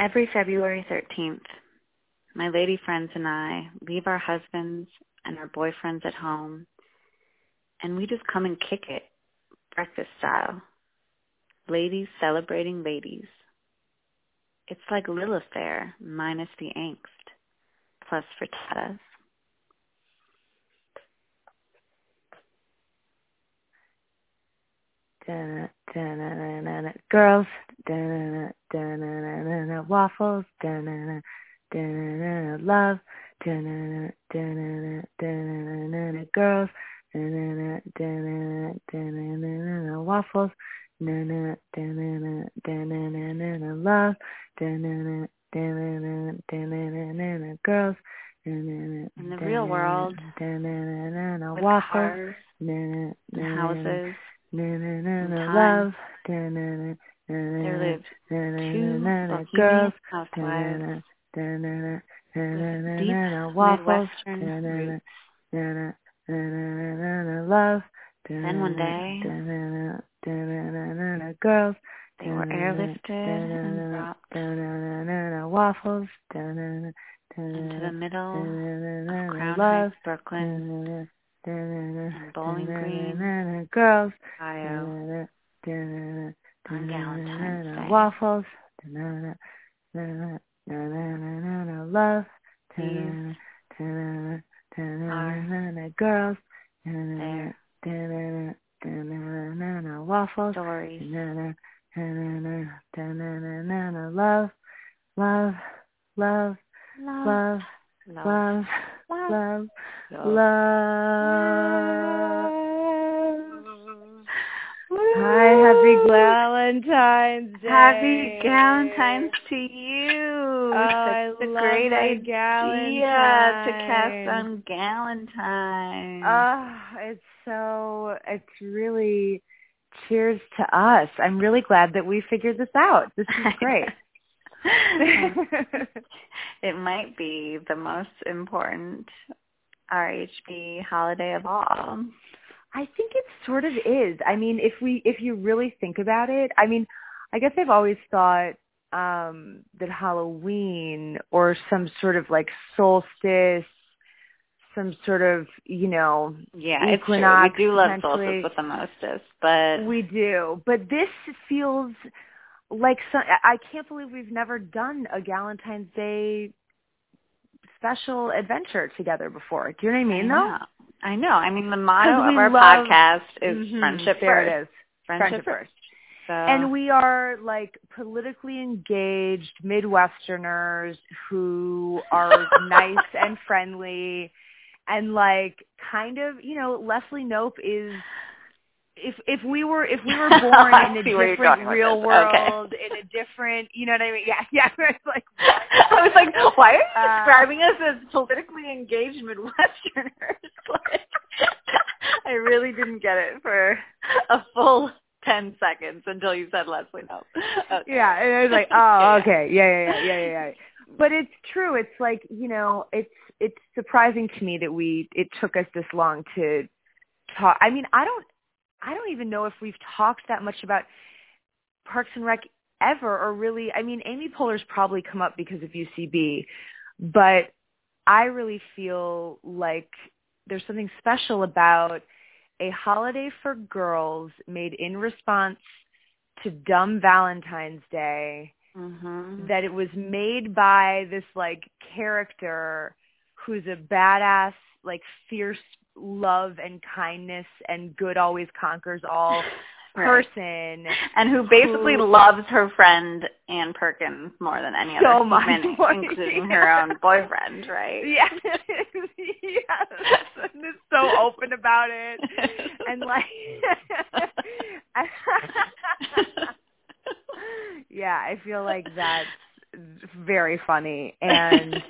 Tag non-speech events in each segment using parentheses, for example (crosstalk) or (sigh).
Every February 13th, my lady friends and I leave our husbands and our boyfriends at home, and we just come and kick it, breakfast style. Ladies celebrating ladies. It's like Lilith there, minus the angst, plus frittatas. Girls, waffles, love, Da girls, Da waffles, love, Da girls. In the real world, with waffles, cars. Houses, love, there lived two bohemian housewives deep waffles, Midwestern love. Then one day, girls, they were airlifted and dropped waffles, into the middle of Crown Heights, Brooklyn, and Bowling Green, girls, Ohio, on Valentine's Day. waffles, love, girls, waffles, stories. Love, love, love, love, love, love, love. love. Hi, happy Valentine's Day. Happy Valentine's to you. Oh, I Such a love great idea to cast on Galentine. Oh, it's so, it's really, cheers to us. I'm really glad that we figured this out. This is (laughs) great. (laughs) it might be the most important RHB holiday of all. I think it sort of is. I mean, if we if you really think about it, I mean, I guess I've always thought um that Halloween or some sort of like solstice, some sort of, you know, Yeah, it's true. We do love solstice with the mostest, but we do. But this feels like some, I can't believe we've never done a Valentine's Day special adventure together before. Do you know what I mean I though? I know. I mean, the motto of our love- podcast is Mhm, friendship there first. it is. Friendship, Friendship first. So, And we are like politically engaged Midwesterners who are (laughs) nice and friendly and like kind of, you know, Leslie Knope is if if we were if we (laughs) were born in a see where you're different real world, in a different you know what I mean? Yeah, (laughs) yeah. It's like I was like, why are you Uh, describing us as politically engaged Midwesterners? (laughs) like, I really didn't get it for a full ten seconds until you said Leslie no. Okay. Yeah, and I was like, oh, okay, yeah, yeah, yeah, yeah, yeah, yeah. But it's true. It's like you know, it's it's surprising to me that we it took us this long to talk. I mean, I don't, I don't even know if we've talked that much about Parks and Rec ever, or really. I mean, Amy Poehler's probably come up because of UCB, but I really feel like there's something special about a holiday for girls made in response to dumb Valentine's Day Mhm. that it was made by this like character who's a badass like fierce love and kindness and good always conquers all (laughs) Right. person And who basically who- loves her friend Ann Perkins more than any So other much human, more, including yeah. her own (laughs) boyfriend, right? Yeah, (laughs) yes and is so open about it and like yeah i feel like that's very funny and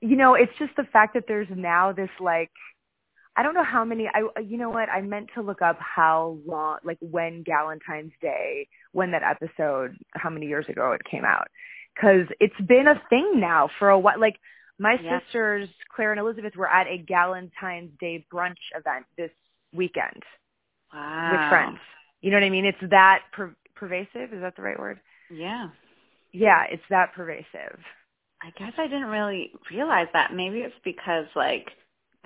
you know it's just the fact that there's now this like i don't know how many i you know what i meant to look up how long like when galentine's day when that episode how many years ago it came out because it's been a thing now for a while like my Yeah. sisters claire and elizabeth were at a galentine's day brunch event this weekend wow. with friends you know what i mean it's that per- pervasive is that the right word Yeah. yeah, it's that pervasive. I guess I didn't really realize that. Maybe it's because like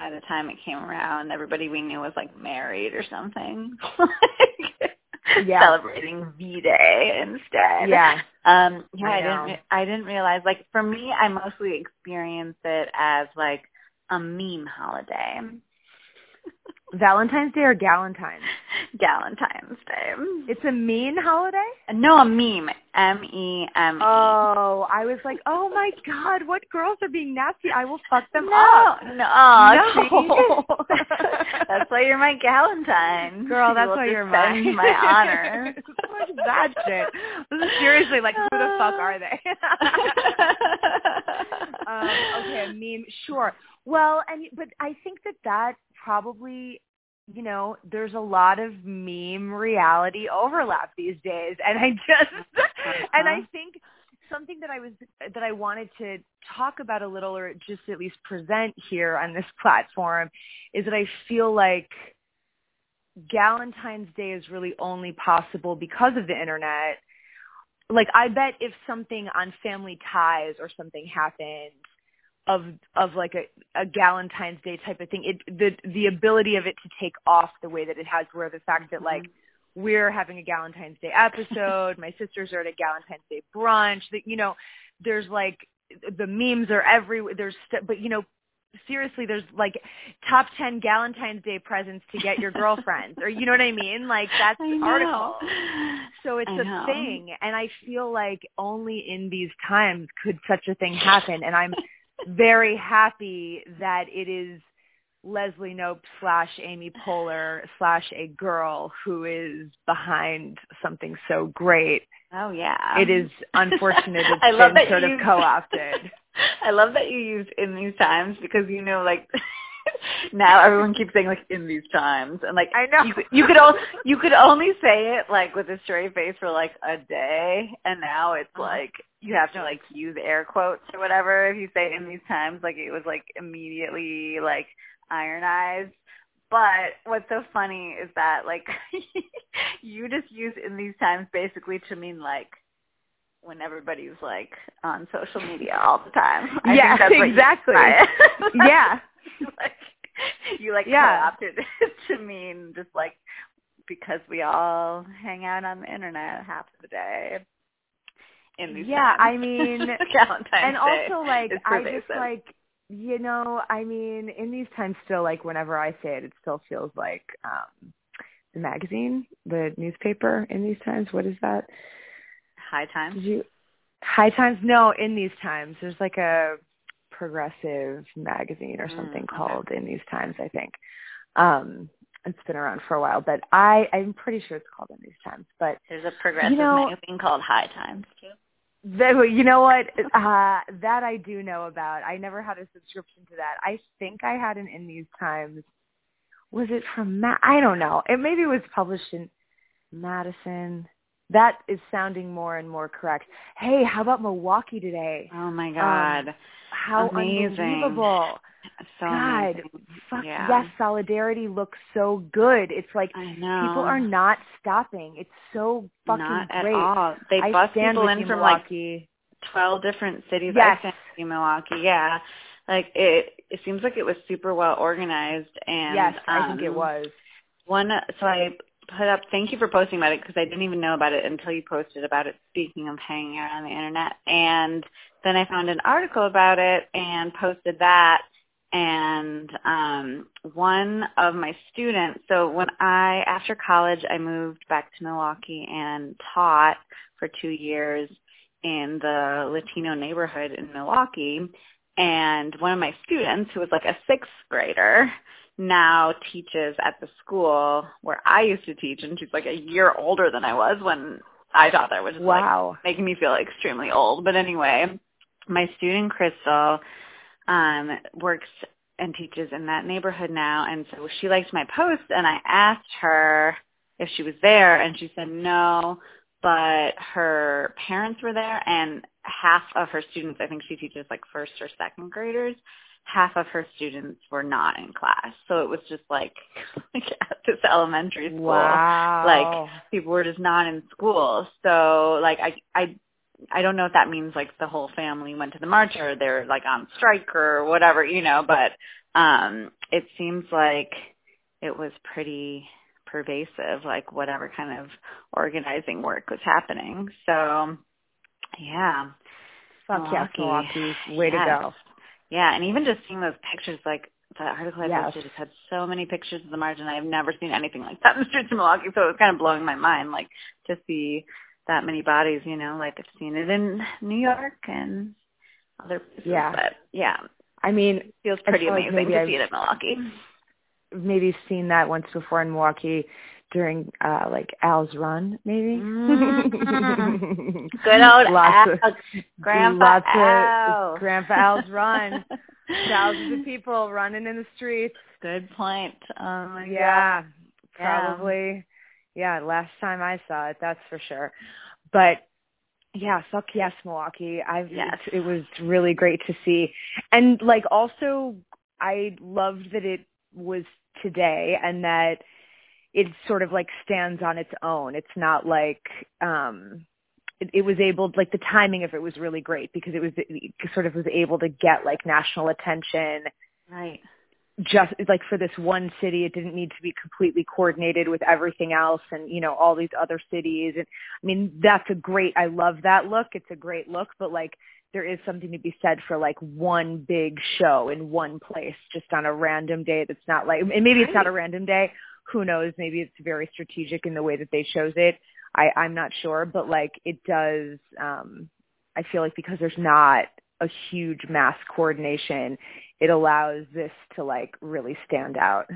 by the time it came around, everybody we knew was like married or something. (laughs) yeah. Celebrating V Day instead. Yeah. Um yeah, I I, didn't I didn't realize like for me I mostly experience it as like a meme holiday. Valentine's Day or Galentine's? Galentine's Day. It's a mean holiday? No, a meme. M E M E. Oh, I was like, oh my god, what girls are being nasty? I will fuck them no, up. no, oh, No. (laughs) that's why you're my Galentine. Girl, that's why you're mine. my honor. (laughs) That shit? Seriously, like, who the fuck are they? (laughs) um, okay, a meme, sure. Well, and but I think that that probably, you know, there's a lot of meme reality overlap these days, and I just, (laughs) and I Uh-huh. think something that I was that I wanted to talk about a little, or just at least present here on this platform, is that I feel like Galentine's Day is really only possible because of the internet. Like I bet if something on Family Ties or something happened of of like a a Galentine's Day type of thing, it the the ability of it to take off the way that it has, where the fact that like mm-hmm. we're having a Galentine's Day episode, my sisters are at a Galentine's Day brunch, that you know, there's like the memes are everywhere. There's st- but you know, seriously, there's like top 10 Galentine's Day presents to get your girlfriends or you know what I mean? Like that's know. article. So it's I a know. thing and I feel like only in these times could such a thing happen and I'm very happy that it is Leslie Knope slash Amy Poehler slash a girl who is behind something so great. Oh yeah. It is unfortunate (laughs) it's I love been that sort you of co-opted. (laughs) I love that you use in these times because you know like (laughs) now everyone keeps saying like in these times and like I know. you could you could only you could only say it like with a straight face for like a day and now it's Uh-huh. like you have to like use air quotes or whatever if you say in these times like it was like immediately like ironized but what's so funny is that like (laughs) you just use in these times basically to mean like when everybody's like on social media all the time. I Yeah, think that's what you exactly. it. (laughs) Yeah. like, you like Yeah. co-opted it (laughs) to mean just like because we all hang out on the internet half of the day. In these Yeah, times. I mean, (laughs) Valentine's and Day also like I just like you know, I mean, in these times still like whenever I say it it still feels like um the magazine, the newspaper in these times. What is that? high Times. Did you High Times? No, in these times. There's like a progressive magazine or Mm, something okay. called In These Times, I think. Um it's been around for a while, but I I'm pretty sure it's called In These Times. But There's a progressive know- magazine called High Times too. That, you know what? Uh, that I do know about. I never had a subscription to that. I think I had an in these times. Was it from Ma- I don't know. It maybe was published in Madison. That is sounding more and more correct. Hey, how about Milwaukee today? Oh my god. How amazing. unbelievable. so God, amazing. fuck Yeah. yes, solidarity looks so good. It's like people are not stopping. It's so fucking not great. at all. They I bus stand people in from like twelve different cities. Yes. I sent to Milwaukee. Yeah, like it. It seems like it was super well organized, and yes, I think it um, was. One, so I put up. Thank you for posting about it because I didn't even know about it until you posted about it. Speaking of hanging out on the internet, and then I found an article about it and posted that. And um, one of my students. So when I after college, I moved back to Milwaukee and taught for two years in the Latino neighborhood in Milwaukee. And one of my students, who was like a sixth grader, now teaches at the school where I used to teach, and she's like a year older than I was when I taught there, which is like making me feel extremely old. But anyway, my student Crystal um, works and teaches in that neighborhood now, and so she liked my post, and I asked her if she was there, and she said no, but her parents were there, and half of her students, I think she teaches like first or second graders, half of her students were not in class, so it was just like, (laughs) like at this elementary school Wow. like people were just not in school. So like I I I don't know if that means like the whole family went to the march or they're like on strike or whatever, you know, but um it seems like it was pretty pervasive, like whatever kind of organizing work was happening. So yeah. Fuck yes, Milwaukee. Way yes. to go. Yeah, and even just seeing those pictures, like the article I Yes. posted just had so many pictures of the march, and I've never seen anything like that in the streets of Milwaukee. So it was kind of blowing my mind, like to see that many bodies. You know, like I've seen it in New York and other places. Yeah. but yeah, I mean, it feels pretty like amazing to I've- see it in Milwaukee. maybe seen that once before in Milwaukee during uh like Al's run, maybe. Mhm. (laughs) Good old lots Al, of Grandpa lots Al. of Grandpa Al's run. (laughs) Thousands of people running in the streets. Good point. God. Yeah, Yeah. probably. Yeah, last time I saw it, that's for sure. But yeah, fuck yes, Milwaukee. I've Yes. it, it was really great to see, and like also I loved that it was today and that it sort of like stands on its own. It's not like um it, it was able like the timing of it was really great because it was it sort of was able to get like national attention Right. just like for this one city it didn't need to be completely coordinated with everything else and you know all these other cities and i mean that's a great i love that look it's a great look but like there is something to be said for like one big show in one place just on a random day that's not like and maybe it's not a random day who knows maybe it's very strategic in the way that they chose it i i'm not sure but like it does um i feel like because there's not a huge mass coordination it allows this to like really stand out.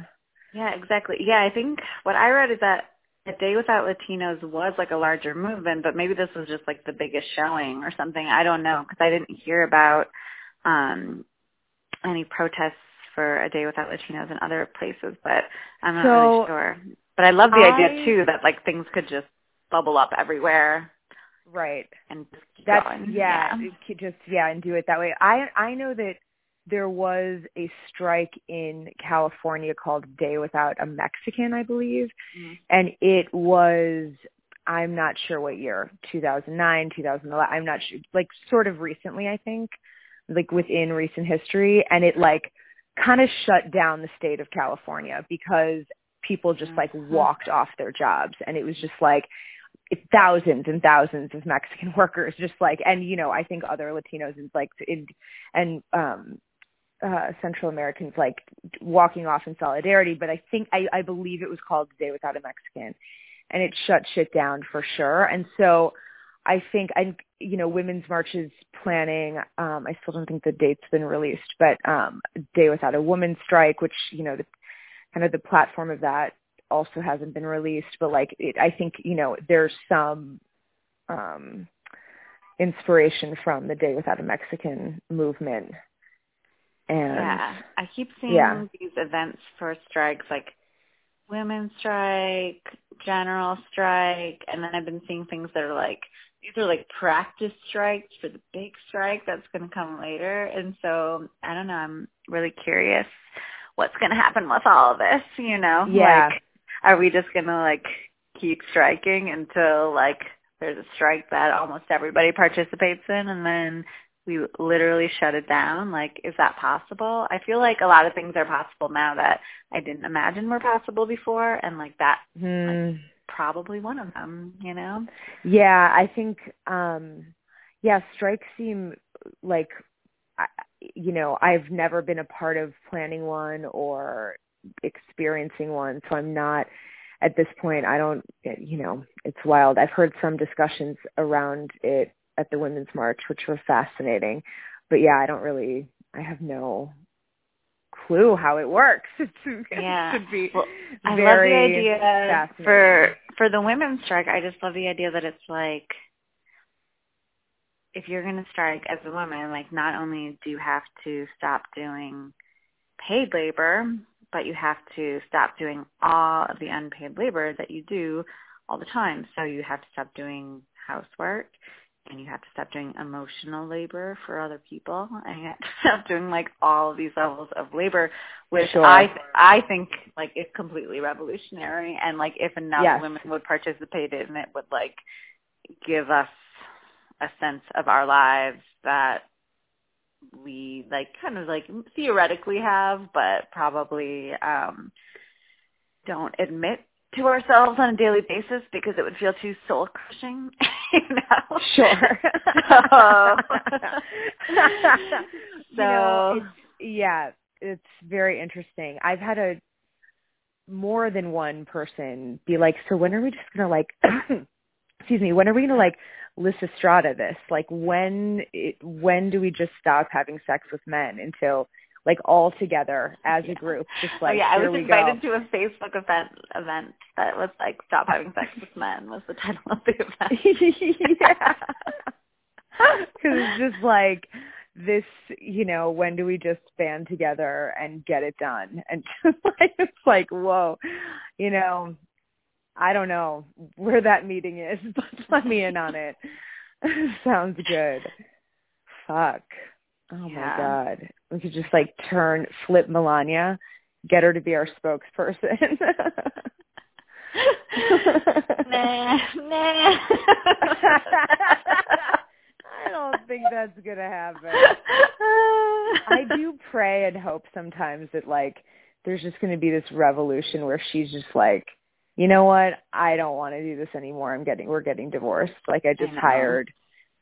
Yeah, exactly. Yeah, I think what I read is that a day without Latinos was like a larger movement, but maybe this was just like the biggest showing or something. I don't know because I didn't hear about um any protests for a day without Latinos in other places, but I'm not So, really sure. But I love the I- idea too that like things could just bubble up everywhere Right. and That's going. yeah, could just yeah, and do it that way. I I know that there was a strike in California called Day Without a Mexican, I believe, Mhm. and it was I'm not sure what year, 2009, 2011, I'm not sure, like sort of recently, I think, like within recent history, and it like kind of shut down the state of California because people just like Mhm. walked off their jobs, and it was just like thousands and thousands of Mexican (laughs) workers just like and you know I think other Latinos and like in and um uh Central Americans like walking off in solidarity. But I think I I believe it was called The Day Without a Mexican. And it shut shit down for sure. And so I think I you know women's marches planning um I still don't think the date's been released but um Day Without a Woman strike which you know the kind of the platform of that also hasn't been released but like it, i think you know there's some um inspiration from the day without a mexican movement and Yeah, I keep seeing Yeah. these events for strikes like women's strike, general strike, and then I've been seeing things that are like these are like practice strikes for the big strike that's going to come later. And so I don't know. I'm really curious what's going to happen with all of this. You know, Yeah. like are we just going to like keep striking until like there's a strike that almost everybody participates in, and then we literally shut it down? Like, is that possible? I feel like a lot of things are possible now that I didn't imagine were possible before, and like that hmm. Probably one of them, you know? yeah i think um yeah strikes seem like you know i've never been a part of planning one or experiencing one so i'm not at this point i don't you know it's wild i've heard some discussions around it at the women's march which were fascinating but yeah i don't really i have no clue how it works (laughs) it should Yeah. be Well, I love the idea for for the women's strike. I just love the idea that it's like if you're going to strike as a woman, like not only do you have to stop doing paid labor, but you have to stop doing all of the unpaid labor that you do all the time. So you have to stop doing housework and you have to stop doing emotional labor for other people and you have to (laughs) stop doing like all of these levels of labor which Sure. i i think like is completely revolutionary and like if enough Yes. women would participate in it would like give us a sense of our lives that we like kind of like theoretically have but probably um don't admit to ourselves on a daily basis because it would feel too soul crushing (laughs) you know Sure. (laughs) so, (laughs) You know, it's, yeah, it's very interesting. I've had a more than one person be like, "So when are we just gonna like, (clears throat) excuse me, when are we gonna like Lysistrata this? Like when it, when do we just stop having sex with men until like all together as Yeah. a group, just oh, like oh, yeah, I was invited go. to a Facebook event event that was like "Stop Having Sex with Men" was the title of the event. (laughs) yeah. Because it's just like this, you know, when do we just band together and get it done? And (laughs) just like, it's like, whoa, you know, I don't know where that meeting is, (laughs) but let me in on it. Sounds good. Fuck. Oh Yeah. my god. We could just like turn, flip Melania, get her to be our spokesperson. (laughs) nah, nah. I don't think that's gonna happen. I (laughs) do pray and hope sometimes that like there's just going to be this revolution where she's just like, you know what? I don't want to do this anymore. I'm getting we're getting divorced. Like I just know. hired.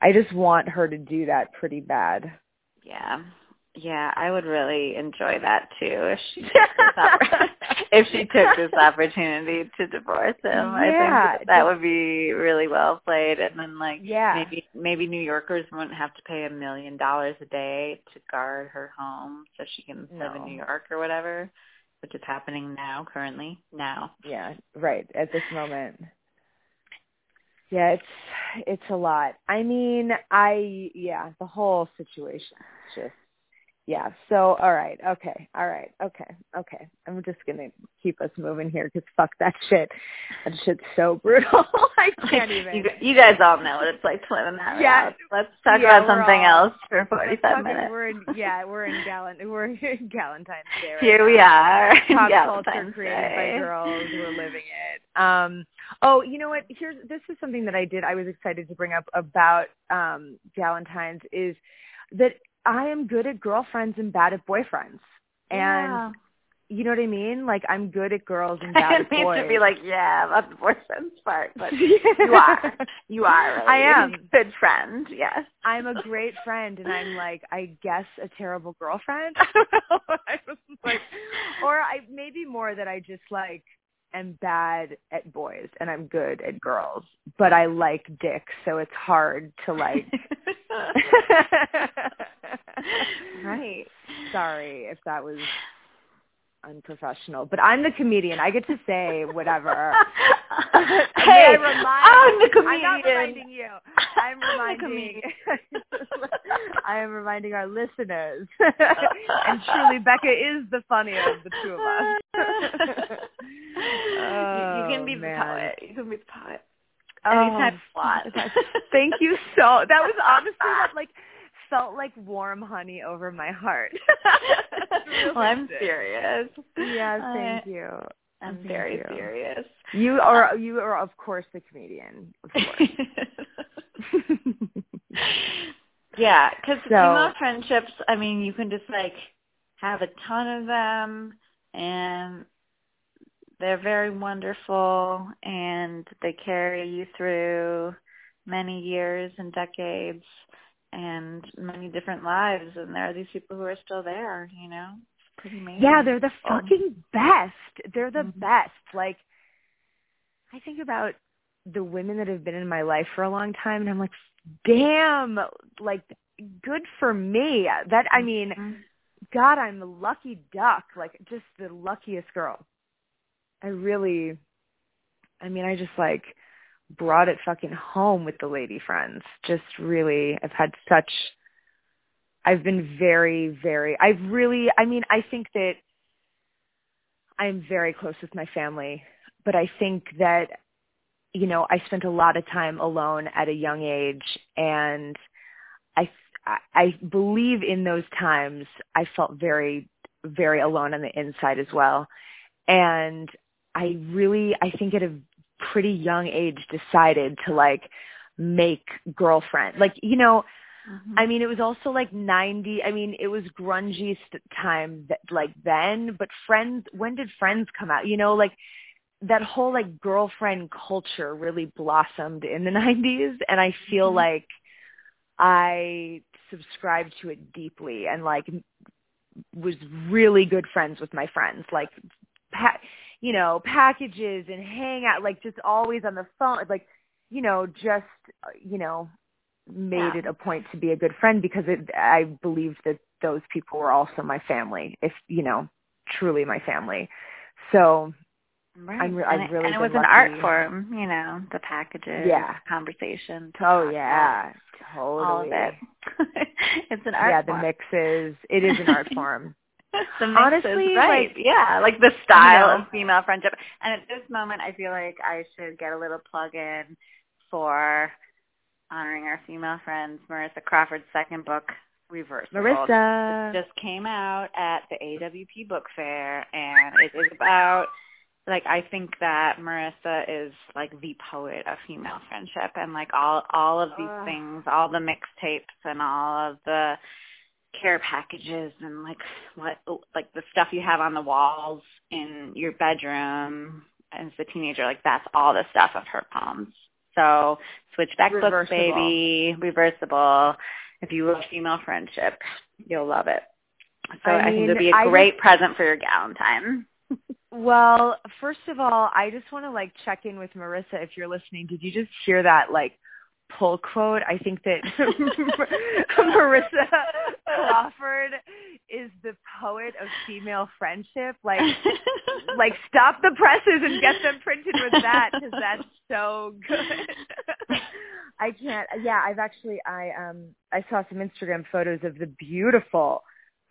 I just want her to do that pretty bad. Yeah. Yeah, I would really enjoy that too if she took this, (laughs) if she took this opportunity to divorce him. I Yeah, think that, that would be really well played and then like Yeah. maybe maybe New Yorkers wouldn't have to pay a million dollars a day to guard her home so she can live in New York or whatever, which is happening now currently. Now. Yeah, right. At this moment. Yeah, it's it's a lot. I mean, I yeah, the whole situation just yeah. So all right, okay, all right, okay, okay. I'm just gonna keep us moving here because fuck that shit. That shit's so (laughs) brutal. I (laughs) can't even. You, you guys all know what it's like to live in that Yeah. Let's talk Yeah, about something all- else for 45 talk- minutes. We're in (laughs) yeah, we're in Gallant we're in Galentine's Day right Here now. we are. pop culture created Day. by girls. We're living it. Um, oh, you know what? Here's this is something that I did. I was excited to bring up about um, Galentine's is that I am good at girlfriends and bad at boyfriends, and you know what I mean. Like I'm good at girls and (laughs) I bad at boys. to be like, yeah, about the boyfriend's part, but (laughs) you are. You are. Really I am. a good friend. Yes. I'm a great friend, and I'm like, I guess a terrible girlfriend. (laughs) I don't know. I was like, or I maybe more that I just like am bad at boys and I'm good at girls, but I like dicks, so it's hard to like. Right. Sorry if that was unprofessional, but I'm the comedian. I get to say whatever. (laughs) hey, I remind- I'm the comedian. I'm not reminding you. I'm (laughs) reminding. I am reminding our listeners. (laughs) and truly, Becca is the funnier of the two of us. you, you can Oh, be the poet. You can be the poet. Oh, Anytime want. Thank you so. That was honestly that like felt like warm honey over my heart. (laughs) well, I'm serious. Yeah, uh, thank I- you. I'm Thank very you. serious. You uh, are you are of course the comedian. (laughs) Course. (laughs) yeah, because So- female friendships, I mean, you can just like have a ton of them, and they're very wonderful, and they carry you through many years and decades and many different lives, and there are these people who are still there. You know, it's pretty amazing. Yeah, they're the Um, fucking best. They're the Mhm. best. Like I think about the women that have been in my life for a long time and I'm like, damn, like good for me. That I mean, Mhm. God, I'm the lucky duck, like just the luckiest girl. I really I mean, I just like brought it fucking home with the lady friends. Just really I've had such I've been very, very I've really I mean, I think that I'm very close with my family, but I think that you know, I spent a lot of time alone at a young age and I I believe in those times I felt very very alone on the inside as well. And I really I think at a pretty young age decided to like make girlfriend. Like, you know, Mhm. I mean, it was also like 90. I mean, it was grungy st- time that, like then, but Friends, when did Friends come out? You know, like that whole like girlfriend culture really blossomed in the (laughs) 90s and I feel Mhm. like I subscribed to it deeply and like was really good friends with my friends. Like pa- you know, packages and hang out like just always on the phone like you know, just you know, made Yeah. it a point to be a good friend because it, I believed that those people were also my family, if you know, truly my family. So Right. I'm re- and it, really and it was an art form, you know, the packages, Yeah. conversation. oh yeah, totally. all of it. (laughs) it's an art form. yeah, the form. mixes. It is an art form. (laughs) (laughs) Honestly, right. like- yeah, like the style You know. of female friendship. And at this moment, I feel like I should get a little plug in for honoring our female friends, Marisa Crawford's second book, Reverse. Marisa. just came out at the AWP Book Fair, and it is about like I think that Marisa is like the poet of female friendship, and like all all of these Ugh. things, all the mixtapes, and all of the care packages, and like what like the stuff you have on the walls in your bedroom as a teenager, like that's all the stuff of her poems. So Switchback Books, baby, reversible. If you love female friendship, you'll love it. So I I, think it'll be a I great present for your Galentine. (laughs) Well, first of all, I just want to like check in with Marisa if you're listening. Did you just hear that like pull quote? I think that (laughs) Marisa Crawford is the poet of female friendship. Like like stop the presses and get them printed with that because that's so good. (laughs) I can't. Yeah, I've actually I um I saw some Instagram photos of the beautiful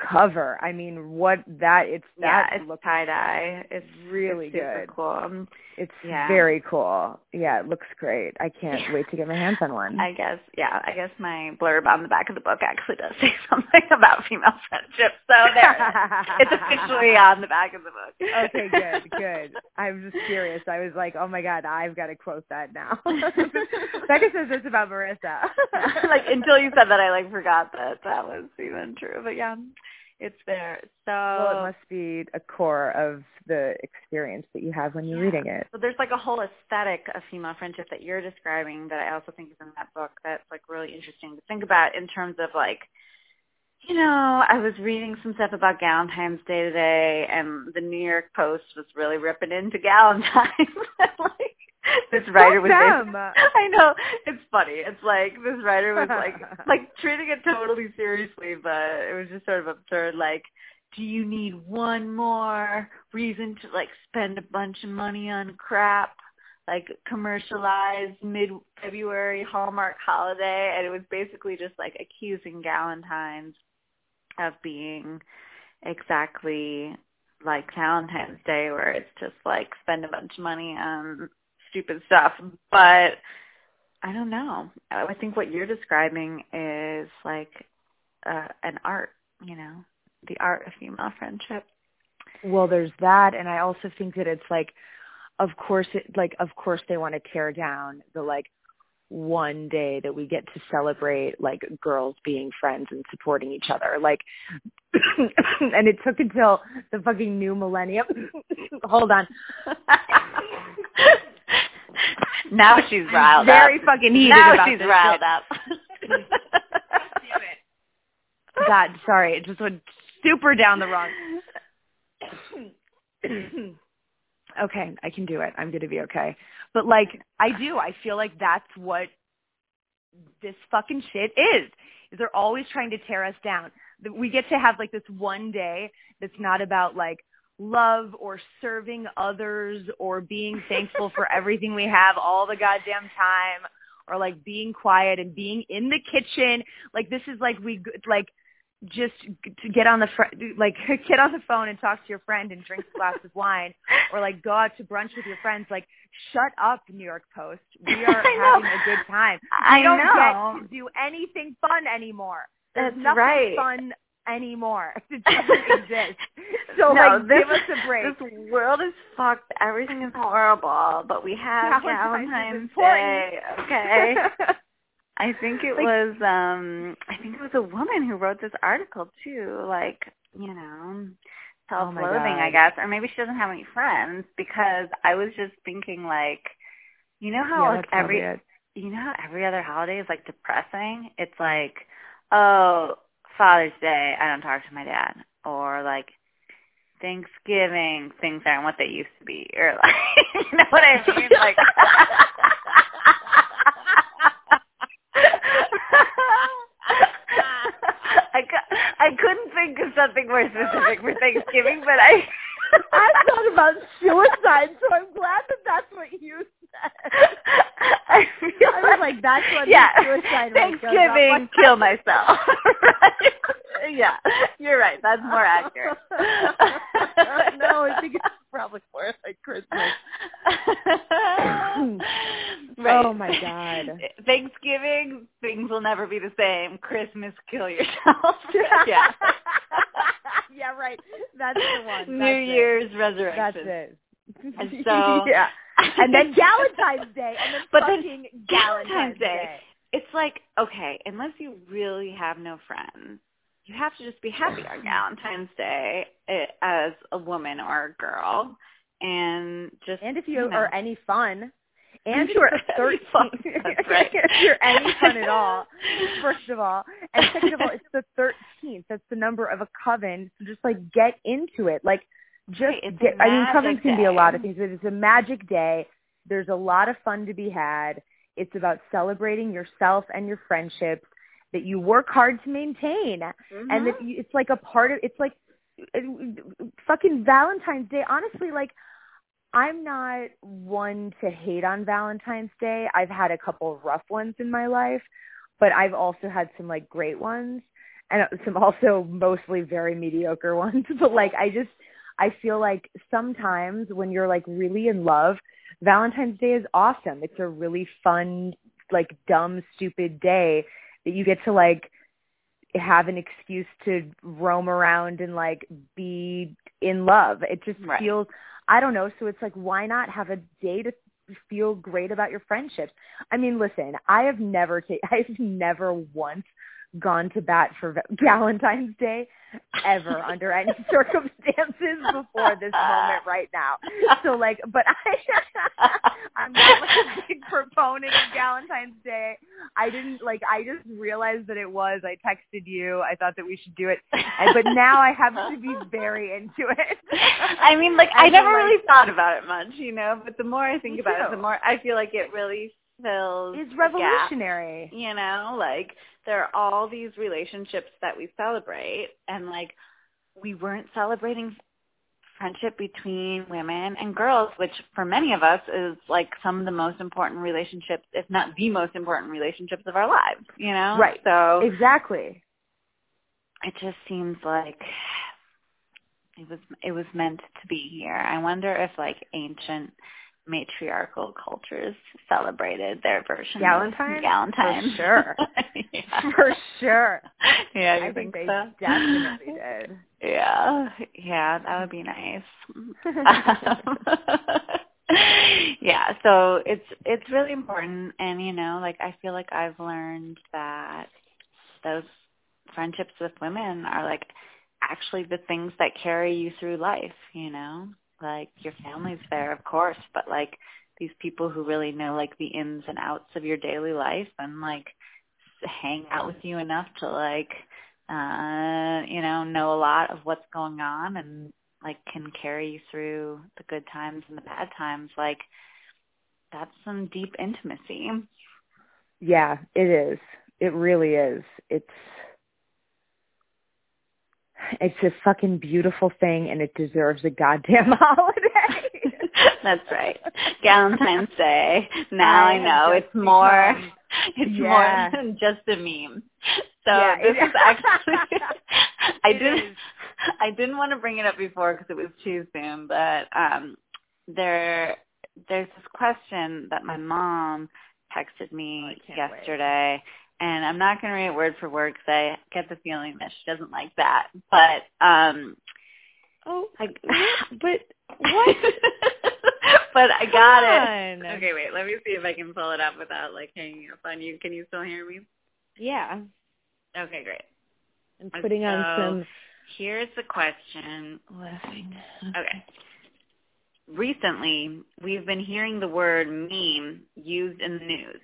cover. I mean, what that it's yeah, that it's looks tie dye. It's really it's super good. cool. Um, It's Yeah. very cool. Yeah, it looks great. I can't Yeah. wait to get my hands on one. I guess, yeah, I guess my blurb on the back of the book actually does say (laughs) something about female friendship. So there, it's officially (laughs) on the back of the book. okay, good, good. I'm just curious. I was like, oh my god, I've got to quote that now. (laughs) Becca says this about Marisa. like until you said that, I like forgot that that was even true. But yeah, it's there. So well, it must be a core of the experience that you have when you're Yeah. reading it. So there's like a whole aesthetic of female friendship that you're describing that I also think is in that book that's like really interesting to think about in terms of like, you know, I was reading some stuff about Galentine's Day today and the New York Post was really ripping into Galentine's. (laughs) like (laughs) this writer was basically-. (laughs) I know it's funny. It's like this writer was like (laughs) like treating it totally seriously, but it was just sort of absurd. Like, do you need one more reason to like spend a bunch of money on crap? Like commercialized mid February Hallmark holiday, and it was basically just like accusing Galentine's of being exactly like Valentine's Day, where it's just like spend a bunch of money on stupid stuff. But I don't know. I think what you're describing is like uh, an art, you know, the art of female friendship. Well, there's that, and I also think that it's like, of course, it like of course they want to tear down the like one day that we get to celebrate like girls being friends and supporting each other. Like, (coughs) and it took until the fucking new millennium. (laughs) Hold on, (laughs) (laughs) now she's riled very up. Very fucking heated now about she's this riled shit. up. (laughs) God, sorry, it just went super down the wrong. (coughs) okay, I can do it. I'm going to be okay. But like, I do. I feel like that's what this fucking shit is. Is they're always trying to tear us down. We get to have like this one day that's not about like love or serving others or being thankful for everything we have all the goddamn time or like being quiet and being in the kitchen. Like this is like we like just to get on the fr- like (laughs) get on the phone and talk to your friend and drink a glass of wine or like go out to brunch with your friends like shut up new york post we (laughs) are having a good time I we don't know. get to do anything fun anymore there's That's nothing right. fun anymore. (laughs) It (laughs) doesn't exist. So no, like, this, give us a break. This world is fucked. Everything is horrible, but we have Valentine's Valentine's Day. Okay. (laughs) I think it Like- was um I think it was a woman who wrote this article too, like, you know, Oh self-loathing, I guess, or maybe she doesn't have any friends because I was just thinking like you know how yeah, like every you know how every other holiday is like depressing? It's like, oh, Father's Day, I don't talk to my dad. Or like Thanksgiving, things aren't what they used to be. Or (laughs) like you know what I mean? (laughs) Like (laughs) I, I couldn't think of something more specific for Thanksgiving, but I I thought about suicide, so I'm glad that that's what you said. I, feel I was like, that's what yeah. suicide. Thanksgiving, kill myself. Yeah, you're right. That's more accurate. (laughs) no, I think it's probably more like Christmas. (laughs) right. Oh my God. Thanksgiving, things will never be the same. Christmas, kill yourself. (laughs) yeah. yeah, right. That's the one. New That's it. Year's That's resurrection. it. And so- yeah. And then Valentine's Day, and then But then fucking Galentine's Galentine's Day. Day. it's like okay, unless you really have no friends, you have to just be happy on Valentine's Day eh, as a woman or a girl, and just And if you know. are any fun, and If you are it's the any fun, 13th that's (laughs) right. if you're any fun at all, (laughs) first of all, and second of all, it's the 13th. That's the number of a coven. So just like get into it. Like just Right, get. I mean, covens magic can be a lot of things, but it's a magic day. There's a lot of fun to be had. It's about celebrating yourself and your friendships that you work hard to maintain and that Mhm. you, it's like a part of it's like fucking Valentine's Day. Honestly, like I'm not one to hate on Valentine's Day. I've had a couple of rough ones in my life, but I've also had some like great ones and some also mostly very mediocre (laughs) ones. But like I just I feel like sometimes when you're like really in love, Valentine's Day is awesome. It's a really fun like dumb stupid day that you get to like have an excuse to roam around and like be in love. It just Right. feels I don't know, so it's like why not have a day to feel great about your friendships? I mean, listen, I have never ta- (laughs) I've never once gone to bat for Valentine's Day ever (laughs) under any circumstances before this moment right now. So like, but I, (laughs) I'm not like a big proponent of. I didn't like. I just realized that it was. I texted you. I thought that we should do it, (laughs) and, but now I have to be very into it. I mean, like I And never then, like- really thought about it much, you know. But the more I think about it, the more I feel like it really fills It's a gap. revolutionary. You know, like there are all these relationships that we celebrate, and like we weren't celebrating friendship between women and girls, which for many of us is like some of the most important relationships, if not the most important relationships of our lives. You know, Right. So Exactly. it just seems like it was it was meant to be here. I wonder if like ancient matriarchal cultures celebrated their version Galentine's? of Galentine's. For sure. (laughs) yeah. (laughs) For sure. Yeah, you I think, they so? definitely did. (laughs) Yeah, yeah, that would be nice. yeah, so it's it's really important, and you know, like I feel like I've learned that those friendships with women are like actually the things that carry you through life. You know, like your family's there, of course, but like these people who really know like the ins and outs of your daily life and like hang out with you enough to like uh you know know a lot of what's going on and like can carry you through the good times and the bad times like that's some deep intimacy Yeah, it is. It really is. It's it's a fucking beautiful thing and it deserves a goddamn (laughs) holiday. that's right valentine's day now i, I know it's more become- (laughs) it's Yeah. more than just a meme so Yeah, this is actually (laughs) i didn't. I didn't want to bring it up before because it was too soon, but um there there's this question that my mom texted Oh, me wait. yesterday and I'm not going to read it word for word because I get the feeling that she doesn't like that. But um, oh, I, (laughs) but what? (laughs) but I got Come it. on. Okay, wait. Let me see if I can pull it up without like hanging up on you. Can you still hear me? Yeah, Okay, great. I'm putting on So, some Here's the question. laughing. Okay. Recently, we've been hearing the word meme used in the news.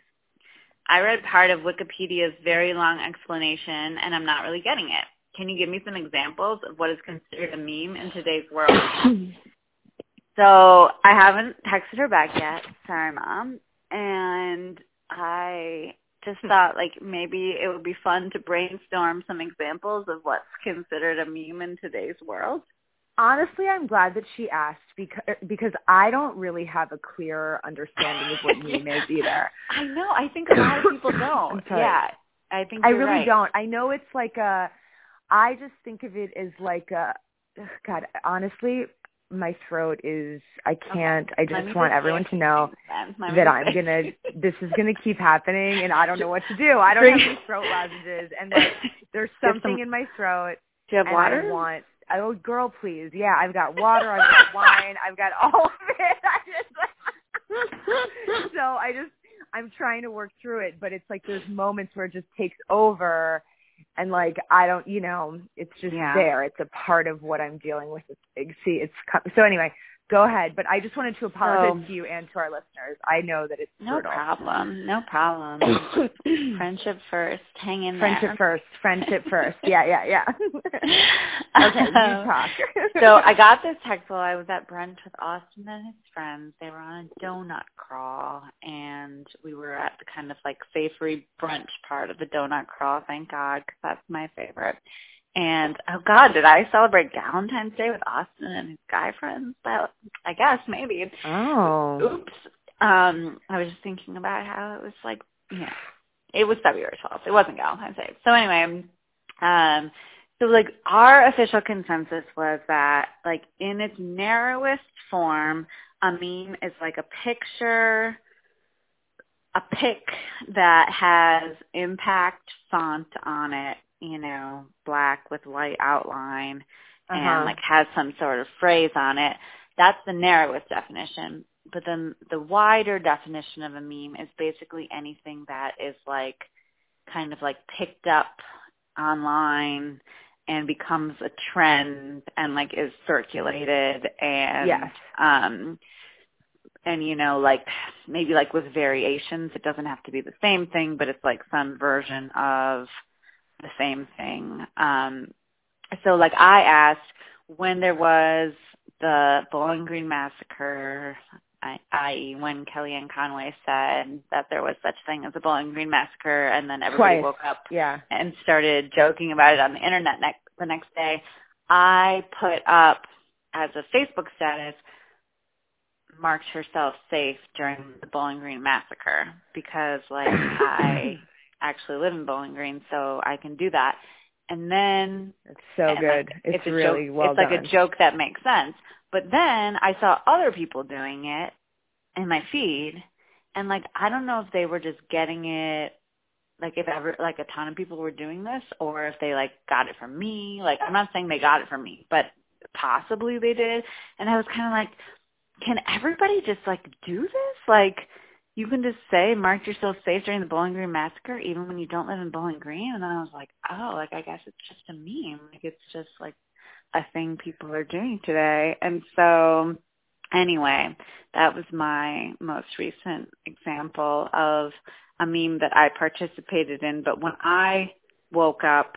I read part of Wikipedia's very long explanation, and I'm not really getting it. Can you give me some examples of what is considered a meme in today's world? (clears throat) So I haven't texted her back yet. Sorry, mom. And I just hmm. thought like maybe it would be fun to brainstorm some examples of what's considered a meme in today's world. Honestly, I'm glad that she asked because er, because I don't really have a clear understanding of what (laughs) meme is either. I know. I think a lot of people (coughs) don't. Yeah, I think I really right. don't. I know it's like a. I just think of it as like a. God, honestly, my throat is. I can't. I just want just everyone to know then. Let me that I'm gonna. This is gonna keep happening, and I don't know what to do. I don't have any (laughs) throat lozenges, and like there's something some- in my throat, Do you have water? I want. Oh, girl, please. Yeah, I've got water. I've got (laughs) wine. I've got all of it. (laughs) I just. (laughs) so I just I'm trying to work through it, but it's like there's moments where it just takes over and like I don't, you know, it's just Yeah. there. It's a part of what I'm dealing with. It's, see, it's so anyway. Go ahead, but I just wanted to apologize So- to you and to our listeners. I know that it's no brutal. problem. No problem. (coughs) Friendship first. Hang in Friendship there. first. Friendship first. Yeah, yeah, yeah. (laughs) okay, you talk. (laughs) so I got this text while I was at brunch with Austin and his friends. They were on a donut crawl, and we were at the kind of like savory brunch part of the donut crawl. Thank God, because that's my favorite. And oh God, did I celebrate Valentine's Day with Austin and his guy friends? Well, I guess maybe. Oh. Oops. Um, I was just thinking about how it was like, yeah, it was February 12th. It wasn't Valentine's Day. So anyway, um, so like our official consensus was that like in its narrowest form, a meme is like a picture, a pic that has impact font on it, you know, black with white outline Uh-huh. and like has some sort of phrase on it. That's the narrowest definition. But then the wider definition of a meme is basically anything that is like kind of like picked up online and becomes a trend and like is circulated and Yes. um and you know like maybe like with variations it doesn't have to be the same thing but it's like some version of the same thing um so like I asked when there was the Bowling Green massacre, I- i.e., when Kellyanne Conway said that there was such thing as a Bowling Green massacre, and then everybody Twice. woke up Yeah. and started joking about it on the internet next, the next day, I put up as a Facebook status, marked herself safe during the Bowling Green massacre because like (clears throat) I actually live in Bowling Green, so I can do that. And then It's so good. like, it's a really joke, well It's like done. a joke that makes sense. But then I saw other people doing it in my feed, and like I don't know if they were just getting it, like if ever like a ton of people were doing this, or if they like got it from me. Like I'm not saying they got it from me, but possibly they did. And I was kind of like, can everybody just like do this? Like you can just say mark yourself safe during the Bowling Green massacre even when you don't live in Bowling Green and then I was like, Oh, like I guess it's just a meme. Like it's just like a thing people are doing today. And so anyway, that was my most recent example of a meme that I participated in, but when I woke up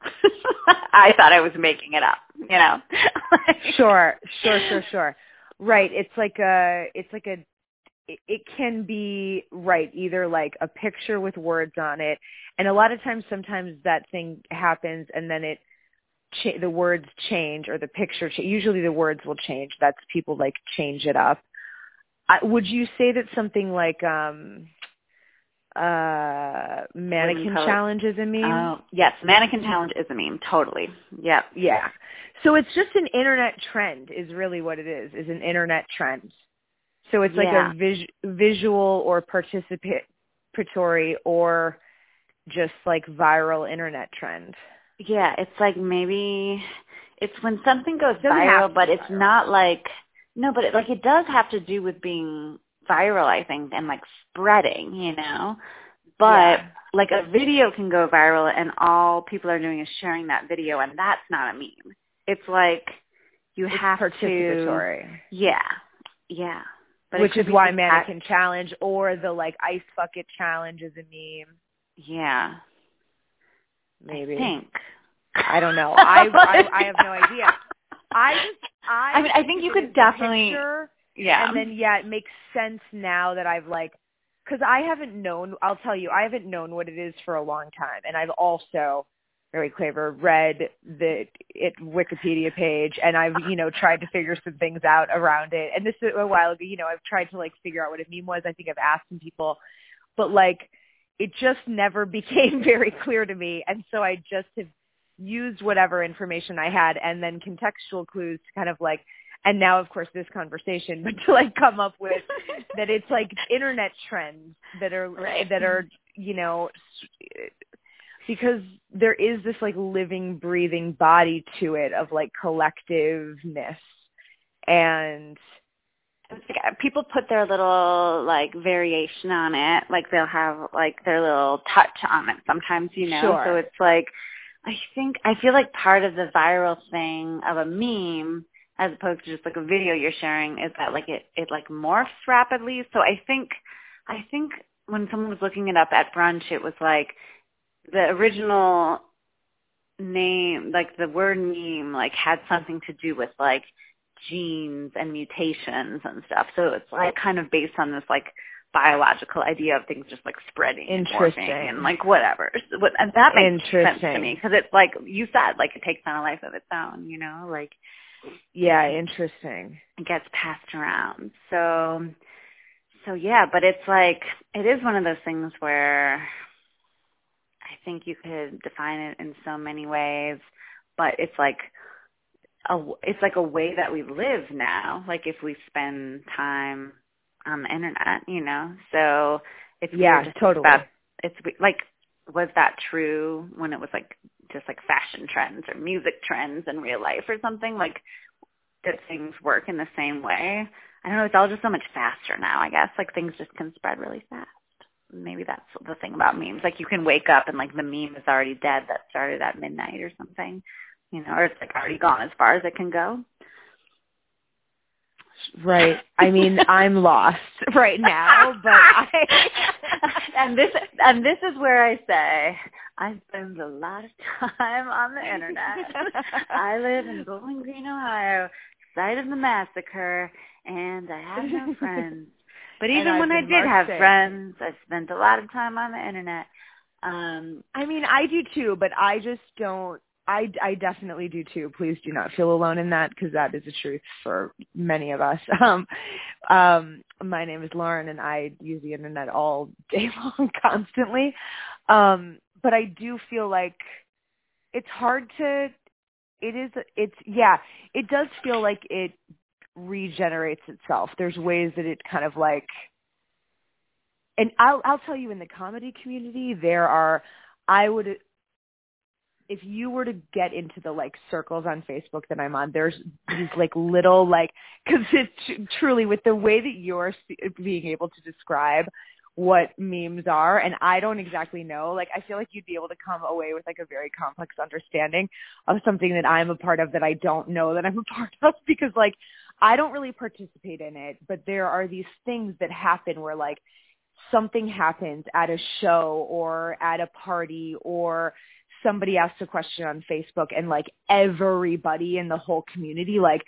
(laughs) I thought I was making it up, you know. (laughs) sure, sure, sure, sure. Right. It's like a, it's like a, it, it can be right either like a picture with words on it, and a lot of times, sometimes that thing happens, and then it, cha- the words change or the picture. Cha- usually, the words will change. That's people like change it up. I, would you say that something like um uh mannequin challenge is a meme? Oh, yes, mannequin challenge is a meme, totally. Yep. Yeah. So it's just an internet trend is really what it is, is an internet trend. So it's like Yeah. a vis- visual or participatory or just like viral internet trend. Yeah, it's like maybe it's when something goes viral, but be it's viral. not like no, but it, like it does have to do with being viral, I think, and like spreading, you know. But Yeah. like a video can go viral, and all people are doing is sharing that video, and that's not a meme. It's like you It's have to, participatory. yeah, yeah. But which is why mannequin challenge or the like ice bucket challenge is a meme. Yeah, Maybe I think. I don't know. (laughs) I, I I have no idea. I just I. I mean, I think you could definitely- picture, Yeah. And then yeah, it makes sense now that I've like, because I haven't known. I'll tell you, I haven't known what it is for a long time, and I've also very clever read the it Wikipedia page, and I've you know tried to figure some things out around it. And this is a while ago. You know, I've tried to like figure out what a meme was. I think I've asked some people, but like it just never (laughs) became very clear to me, and so I just have used whatever information I had and then contextual clues to kind of like and now of course this conversation (laughs) but to like come up with (laughs) that it's like internet trends that are Right. that are you know because there is this like living breathing body to it of like collectiveness. And like, uh, people put their little like variation on it. Like they'll have like their little touch on it sometimes you know? Sure. so it's like i think i feel like part of the viral thing of a meme as opposed to just like a video you're sharing is that like it it like morphs rapidly. So i think i think when someone was looking it up at brunch it was like the original name like the word meme like had something to do with like genes and mutations and stuff. So it's like kind of based on this like biological idea of things just like spreading Interesting. and like whatever. So what- And that makes sense to me because it's like you said, like it takes on a life of its own. You know, like yeah interesting it gets passed around. So, so yeah, but it's like it is one of those things where think you could define it in so many ways, but it's like a it's like a way that we live now. Like if we spend time on the internet, you know. So it's yeah weird totally about it's like was that true when it was like just like fashion trends or music trends in real life or something like did things work in the same way i don't know it's all just so much faster now i guess like things just can spread really fast maybe that's the thing about memes like you can wake up and like the meme is already dead that started at midnight or something you know or it's like already gone as far as it can go right i mean (laughs) i'm lost right now but i (laughs) and this and this is where I say I spend a lot of time on the internet. I live in Bowling Green, Ohio, site of the massacre, and I have no (laughs) friends. But even when I did have friends, I spent a lot of time on the internet. Um, I mean, I do too, but I just don't. I, I definitely do too. Please do not feel alone in that because that is the truth for many of us. (laughs) Um, um, my name is Lauren, and I use the internet all day (laughs) long, constantly. Um, but I do feel like it's hard to. It is. It's yeah. It does feel like it regenerates itself. There's ways that it kind of like and I'll I'll tell you in the comedy community there are I would if you were to get into the like circles on Facebook that I'm on, there's these like little like because it's truly with the way that you're being able to describe what memes are, and I don't exactly know. Like I feel like you'd be able to come away with like a very complex understanding of something that I'm a part of that I don't know that I'm a (laughs) part of because like I don't really participate in it, but there are these things that happen where like something happens at a show or at a party or somebody asks a question on Facebook and like everybody in the whole community like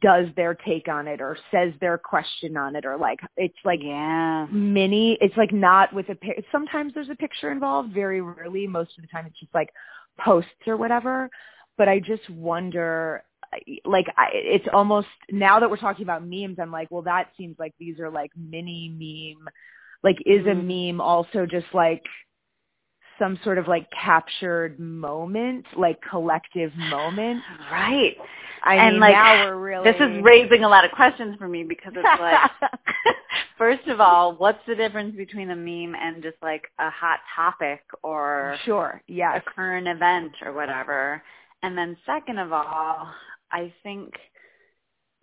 does their take on it or says their question on it or like it's like yeah. mini it's like not with a pic sometimes there's a picture involved very rarely most of the time it's just like posts or whatever but i just wonder like I, it's almost now that we're talking about memes i'm like well that seems like these are like mini meme like is a mm-hmm. meme also just like some sort of like captured moment like collective moment Right. I and mean, like now we're really this is raising a lot of questions for me because it's like (laughs) (laughs) first of all, what's the difference between a meme and just like a hot topic or sure, yes. a current event or whatever? And then second of all, I think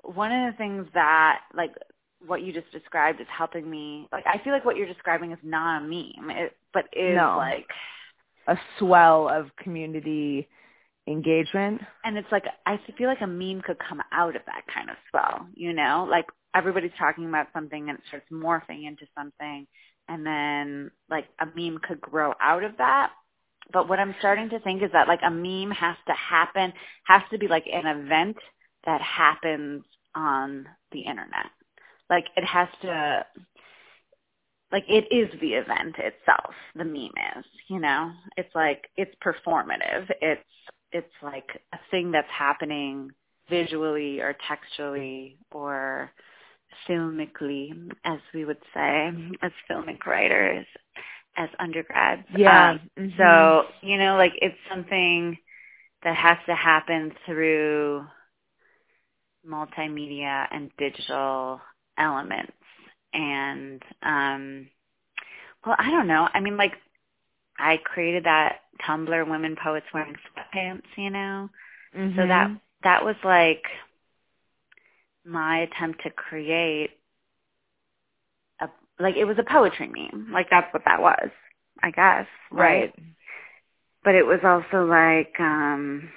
one of the things that like what you just described is helping me like I feel like what you're describing is not a meme, it, but is No. like a swell of community engagement. and it's like I feel like a meme could come out of that kind of swell, you know? Like everybody's talking about something and it starts morphing into something and then like a meme could grow out of that. But what I'm starting to think is that like a meme has to happen, has to be like an event that happens on the internet. Like it has to like it is the event itself, the meme is, you know? It's like it's performative. It's it's like a thing that's happening visually or textually or filmically, as we would say, as filmic writers, as undergrads. Yeah. Um, Mhm. So, you know, like it's something that has to happen through multimedia and digital elements. And um well, I don't know. I mean like I created that Tumblr women poets wearing sweatpants, you know. So that Mhm. that was like my attempt to create like it was a poetry meme. Like that's what that was, I guess. right. But it was also like um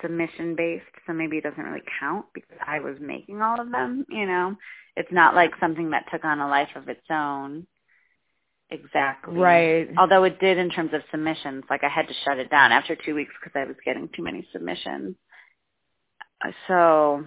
submission based, so maybe it doesn't really count because I was making all of them, you know. It's not like something that took on a life of its own. Exactly. Right. Although it did in terms of submissions, like I had to shut it down after two weeks because I was getting too many submissions. So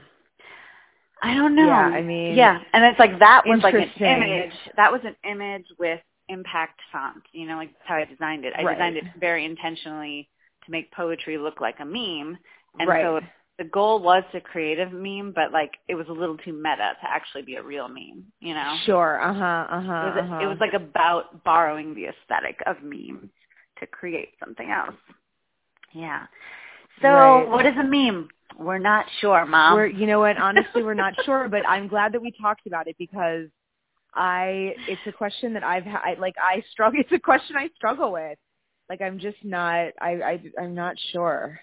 I don't know. Yeah, I mean, yeah, and it's like that was like an image. That was an image with impact font. You know, like that's how I designed it. I Right. designed it very intentionally to make poetry look like a meme, and right. so the goal was to create a meme, but like it was a little too meta to actually be a real meme. You know. Sure. Uh huh. Uh huh. It was, uh-huh. it was like about borrowing the aesthetic of memes to create something else. Yeah. So Right. what is a meme? We're not sure, Mom. We're, you know what? Honestly, we're not sure, but I'm glad that we talked about it because I, it's a question that I've had, I, like, I struggle, (laughs) it's a question I struggle with. Like, I'm just not, I, I, I'm not sure.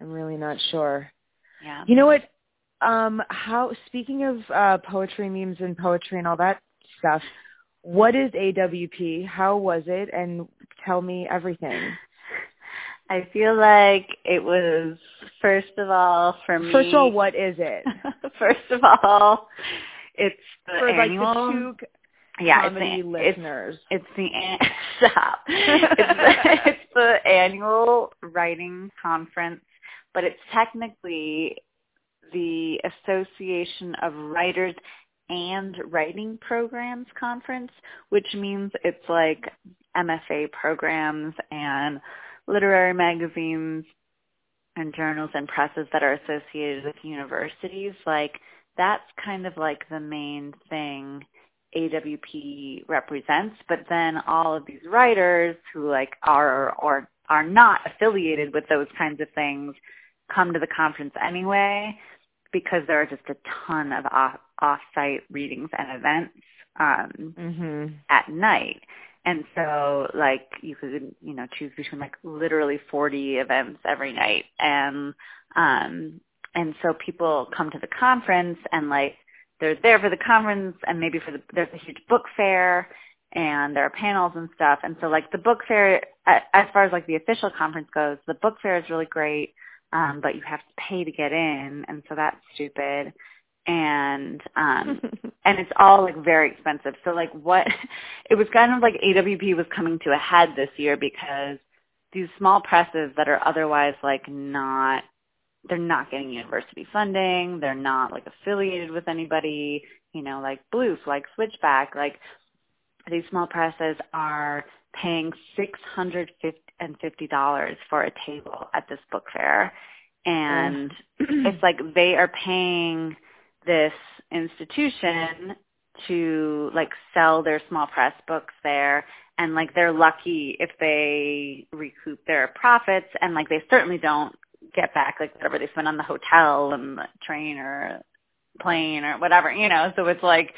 I'm really not sure. yeah. You know what? Um, how, speaking of, uh, poetry memes and poetry and all that stuff, what is AWP? How was it? And tell me everything. I feel like it was first of all for me. First of all, what is it? (laughs) first of all, it's the For like annual. the two yeah, it's the, it's listeners. It's the an- (laughs) stop. it's, the, (laughs) it's the annual writing conference, but it's technically the Association of Writers and Writing Programs conference, which means it's like MFA programs and literary magazines and journals and presses that are associated with universities. Like that's kind of like the main thing AWP represents, but then all of these writers who like are or are not affiliated with those kinds of things come to the conference anyway because there are just a ton of off off-site readings and events um Mhm. at night. And so like you could, you know, choose between like literally 40 events every night. And um and so people come to the conference and like they're there for the conference and maybe for the there's a huge book fair and there are panels and stuff. And so like the book fair as far as like the official conference goes the book fair is really great um but you have to pay to get in. And so that's stupid and um (laughs) and it's all like very expensive so like what (laughs) it was kind of like AWP was coming to a head this year because these small presses that are otherwise like not they're not getting university funding. They're not like affiliated with anybody, you know, like Bloof, like Switchback, like these small presses are paying six hundred and fifty dollars for a table at this book fair. And it's like they are paying this institution to like sell their small press books there and like they're lucky if they recoup their profits and like they certainly don't get back like whatever they spend on the hotel and the train or plane or whatever, you know. So it's like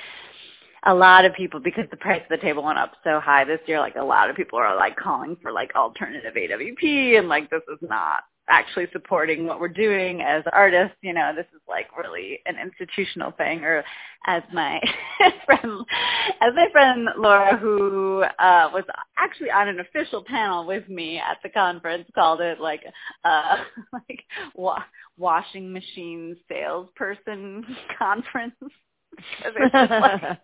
a lot of people because the price of the table went up so high this year, like a lot of people are like calling for like alternative AWP and like this is not actually supporting what we're doing as artists. You know, this is like really an institutional thing. Or as my (laughs) friend, as my friend Laura, who uh, was actually on an official panel with me at the conference, called it like uh, (laughs) like wa- washing machine salesperson (laughs) conference. it's just like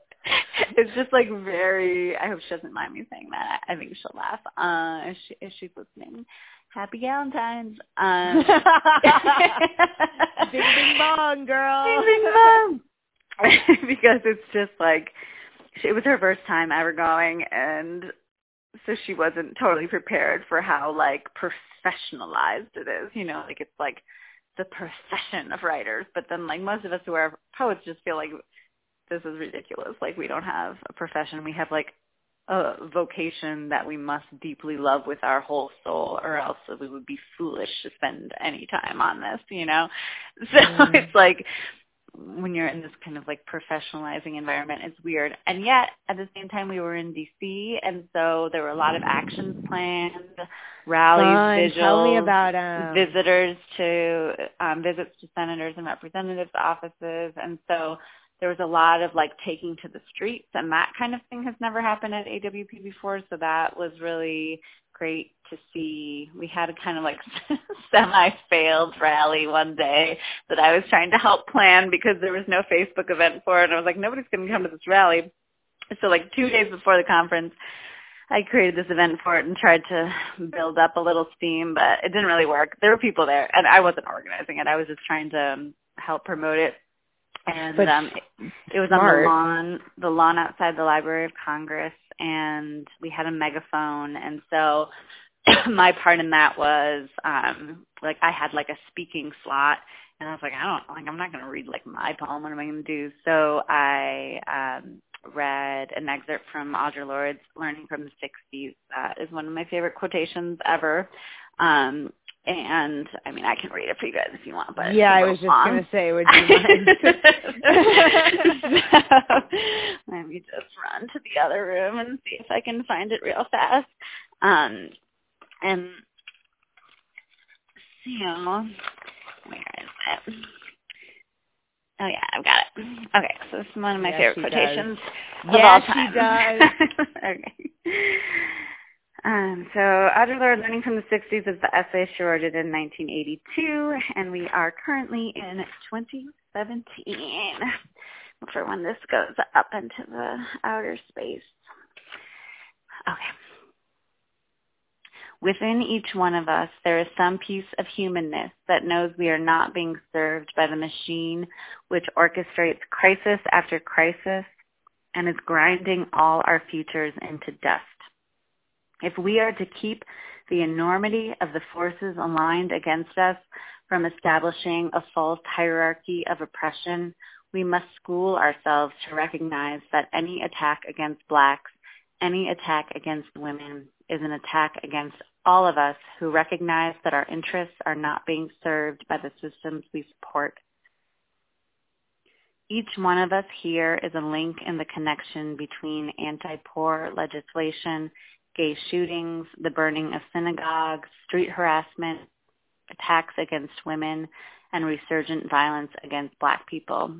it's just like very I hope she doesn't mind me saying that. I think she'll laugh. Uh if she if she's listening. Happy Valentine's. Um, (laughs) bing bing bong, girl. Bing bing bong. (laughs) because it's just like it was her first time ever going, and so she wasn't totally prepared for how like professionalized it is. You know, like it's like the profession of writers, but then like most of us who are poets just feel like this is ridiculous. Like we don't have a profession. We have like a vocation that we must deeply love with our whole soul or else we would be foolish to spend any time on this, you know? (laughs) So mm. it's like when you're in this kind of like professionalizing environment, it's weird. And yet at the same time we were in DC and so there were a lot of actions planned, rallies, Fun. vigils, Tell me about um... visitors to um visits to senators and representatives offices and so there was a lot of like taking to the streets and that kind of thing has never happened at AWP before. So that was really great to see. We had a kind of like (laughs) semi-failed rally one day that I was trying to help plan because there was no Facebook event for it. And I was like, nobody's going to come to this rally. So like two days before the conference, I created this event for it and tried to build up a little steam, but it didn't really work. There were people there, and I wasn't organizing it. I was just trying to um, help promote it and but um, it, it was smart. on the lawn, the lawn outside the Library of Congress, and we had a megaphone, and so (clears throat) my part in that was um, like I had like a speaking slot, and I was like, I don't like I'm not going to read like my poem. What am I going to do? So I um, read an excerpt from Audre Lorde's "Learning from the '60s." That is one of my favorite quotations ever. Um, and I mean, I can read it for you guys if you want, but yeah, I was just long. gonna say, would you mind? (laughs) (laughs) so, let me just run to the other room and see if I can find it real fast. Um, and so, where is it? Oh yeah, I've got it. Okay, so this is one of my yeah, favorite quotations does. of yeah, all time. (laughs) okay. Um, so Lorde Learning from the 60s is the essay she wrote it in 1982, and we are currently in 2017 for when this goes up into the outer space. Okay. Within each one of us, there is some piece of humanness that knows we are not being served by the machine which orchestrates crisis after crisis and is grinding all our futures into dust. If we are to keep the enormity of the forces aligned against us from establishing a false hierarchy of oppression, we must school ourselves to recognize that any attack against blacks, any attack against women is an attack against all of us who recognize that our interests are not being served by the systems we support. Each one of us here is a link in the connection between anti-poor legislation gay shootings, the burning of synagogues, street harassment, attacks against women, and resurgent violence against black people.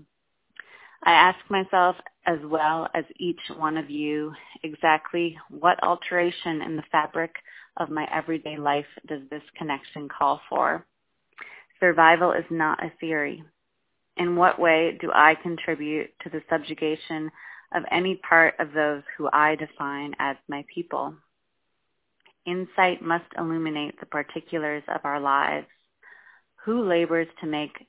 I ask myself, as well as each one of you, exactly what alteration in the fabric of my everyday life does this connection call for? Survival is not a theory. In what way do I contribute to the subjugation of any part of those who I define as my people? Insight must illuminate the particulars of our lives. Who labors to make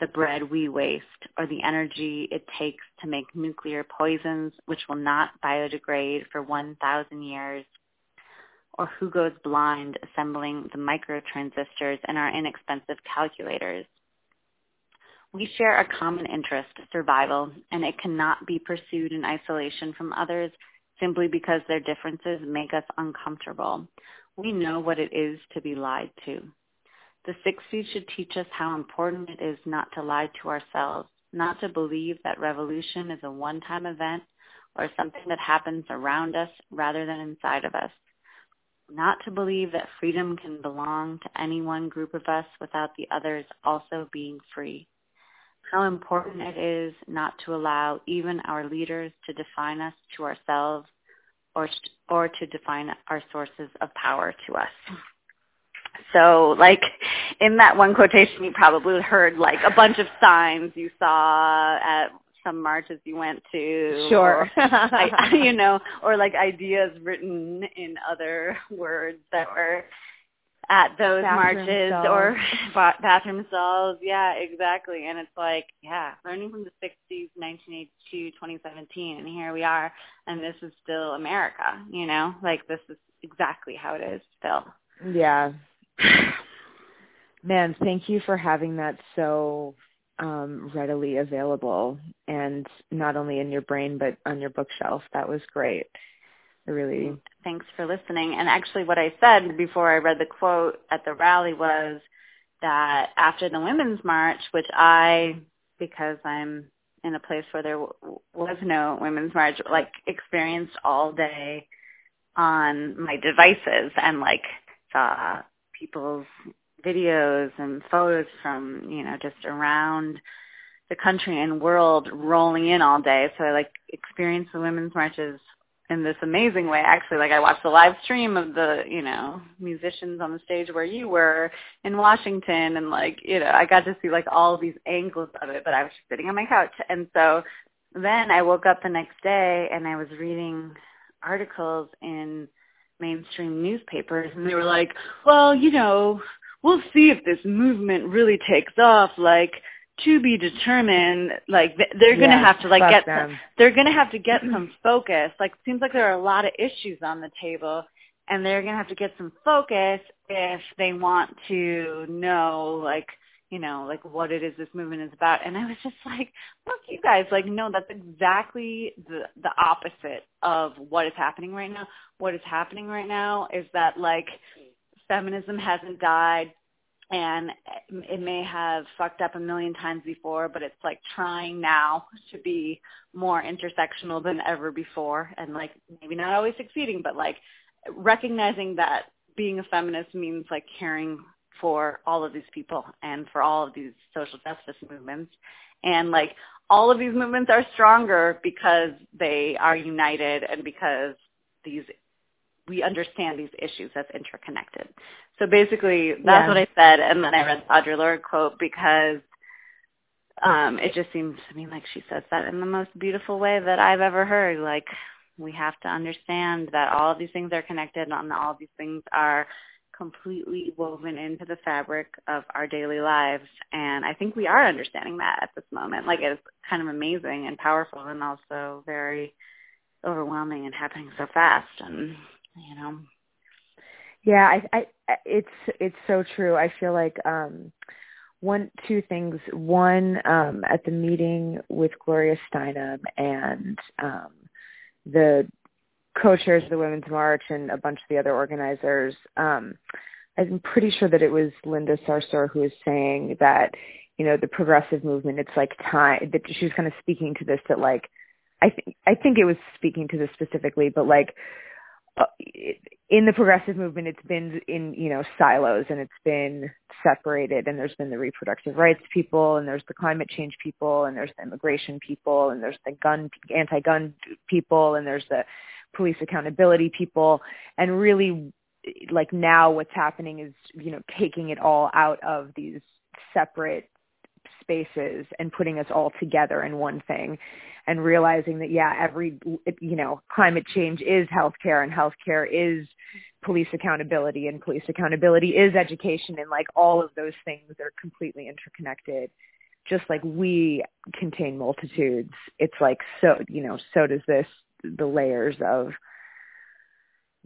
the bread we waste or the energy it takes to make nuclear poisons which will not biodegrade for 1,000 years? Or who goes blind assembling the microtransistors in our inexpensive calculators? We share a common interest, survival, and it cannot be pursued in isolation from others simply because their differences make us uncomfortable. We know what it is to be lied to. The six 60s should teach us how important it is not to lie to ourselves, not to believe that revolution is a one-time event or something that happens around us rather than inside of us. Not to believe that freedom can belong to any one group of us without the others also being free. How important it is not to allow even our leaders to define us to ourselves or, or to define our sources of power to us. So like in that one quotation you probably heard like a bunch of signs you saw at some marches you went to. Sure. Or, (laughs) you know, or like ideas written in other words that were at those bathroom marches or (laughs) bathroom stalls. Yeah, exactly. And it's like, yeah, learning from the 60s, 1982, 2017, and here we are, and this is still America, you know? Like this is exactly how it is still. Yeah. (sighs) Man, thank you for having that so um, readily available and not only in your brain but on your bookshelf. That was great. Really Thanks for listening. And actually what I said before I read the quote at the rally was that after the Women's March, which I, because I'm in a place where there was no Women's March, like experienced all day on my devices and like saw people's videos and photos from, you know, just around the country and world rolling in all day. So I like experienced the women's marches in this amazing way. Actually, like I watched the live stream of the, you know, musicians on the stage where you were in Washington and like, you know, I got to see like all these angles of it, but I was just sitting on my couch. And so then I woke up the next day and I was reading articles in mainstream newspapers and they were like, well, you know, we'll see if this movement really takes off. Like to be determined. Like they're going to have to like get them. some, they're going to have to get some (clears throat) focus. Like it seems like there are a lot of issues on the table and they're going to have to get some focus if they want to know like you know, like what it is this movement is about. And I was just like, look, you guys, like, no, that's exactly the the opposite of what is happening right now. What is happening right now is that like feminism hasn't died and it may have fucked up a million times before, but it's like trying now to be more intersectional than ever before and like maybe not always succeeding, but like recognizing that being a feminist means like caring for all of these people and for all of these social justice movements. And like all of these movements are stronger because they are united and because these we understand these issues as interconnected. So basically, that's Yeah. what I said, and then I read the Audre Lorde quote because um, it just seems to me like she says that in the most beautiful way that I've ever heard. Like we have to understand that all of these things are connected, and all of these things are completely woven into the fabric of our daily lives. And I think we are understanding that at this moment. Like it's kind of amazing and powerful, and also very overwhelming and happening so fast. And you know, Yeah, I, I, it's it's so true. I feel like um, one, two things. One, um, at the meeting with Gloria Steinem and um, the co-chairs of the Women's March and a bunch of the other organizers, um, I'm pretty sure that it was Linda Sarsour who was saying that, you know, the progressive movement. It's like time that she was kind of speaking to this. That like, I think I think it was speaking to this specifically, but like in the progressive movement it's been in you know silos and it's been separated and there's been the reproductive rights people and there's the climate change people and there's the immigration people and there's the gun anti-gun people and there's the police accountability people. And really like now what's happening is you know taking it all out of these separate spaces and putting us all together in one thing and realizing that yeah every you know climate change is healthcare and healthcare is police accountability and police accountability is education and like all of those things are completely interconnected. Just like we contain multitudes it's like so you know so does this the layers of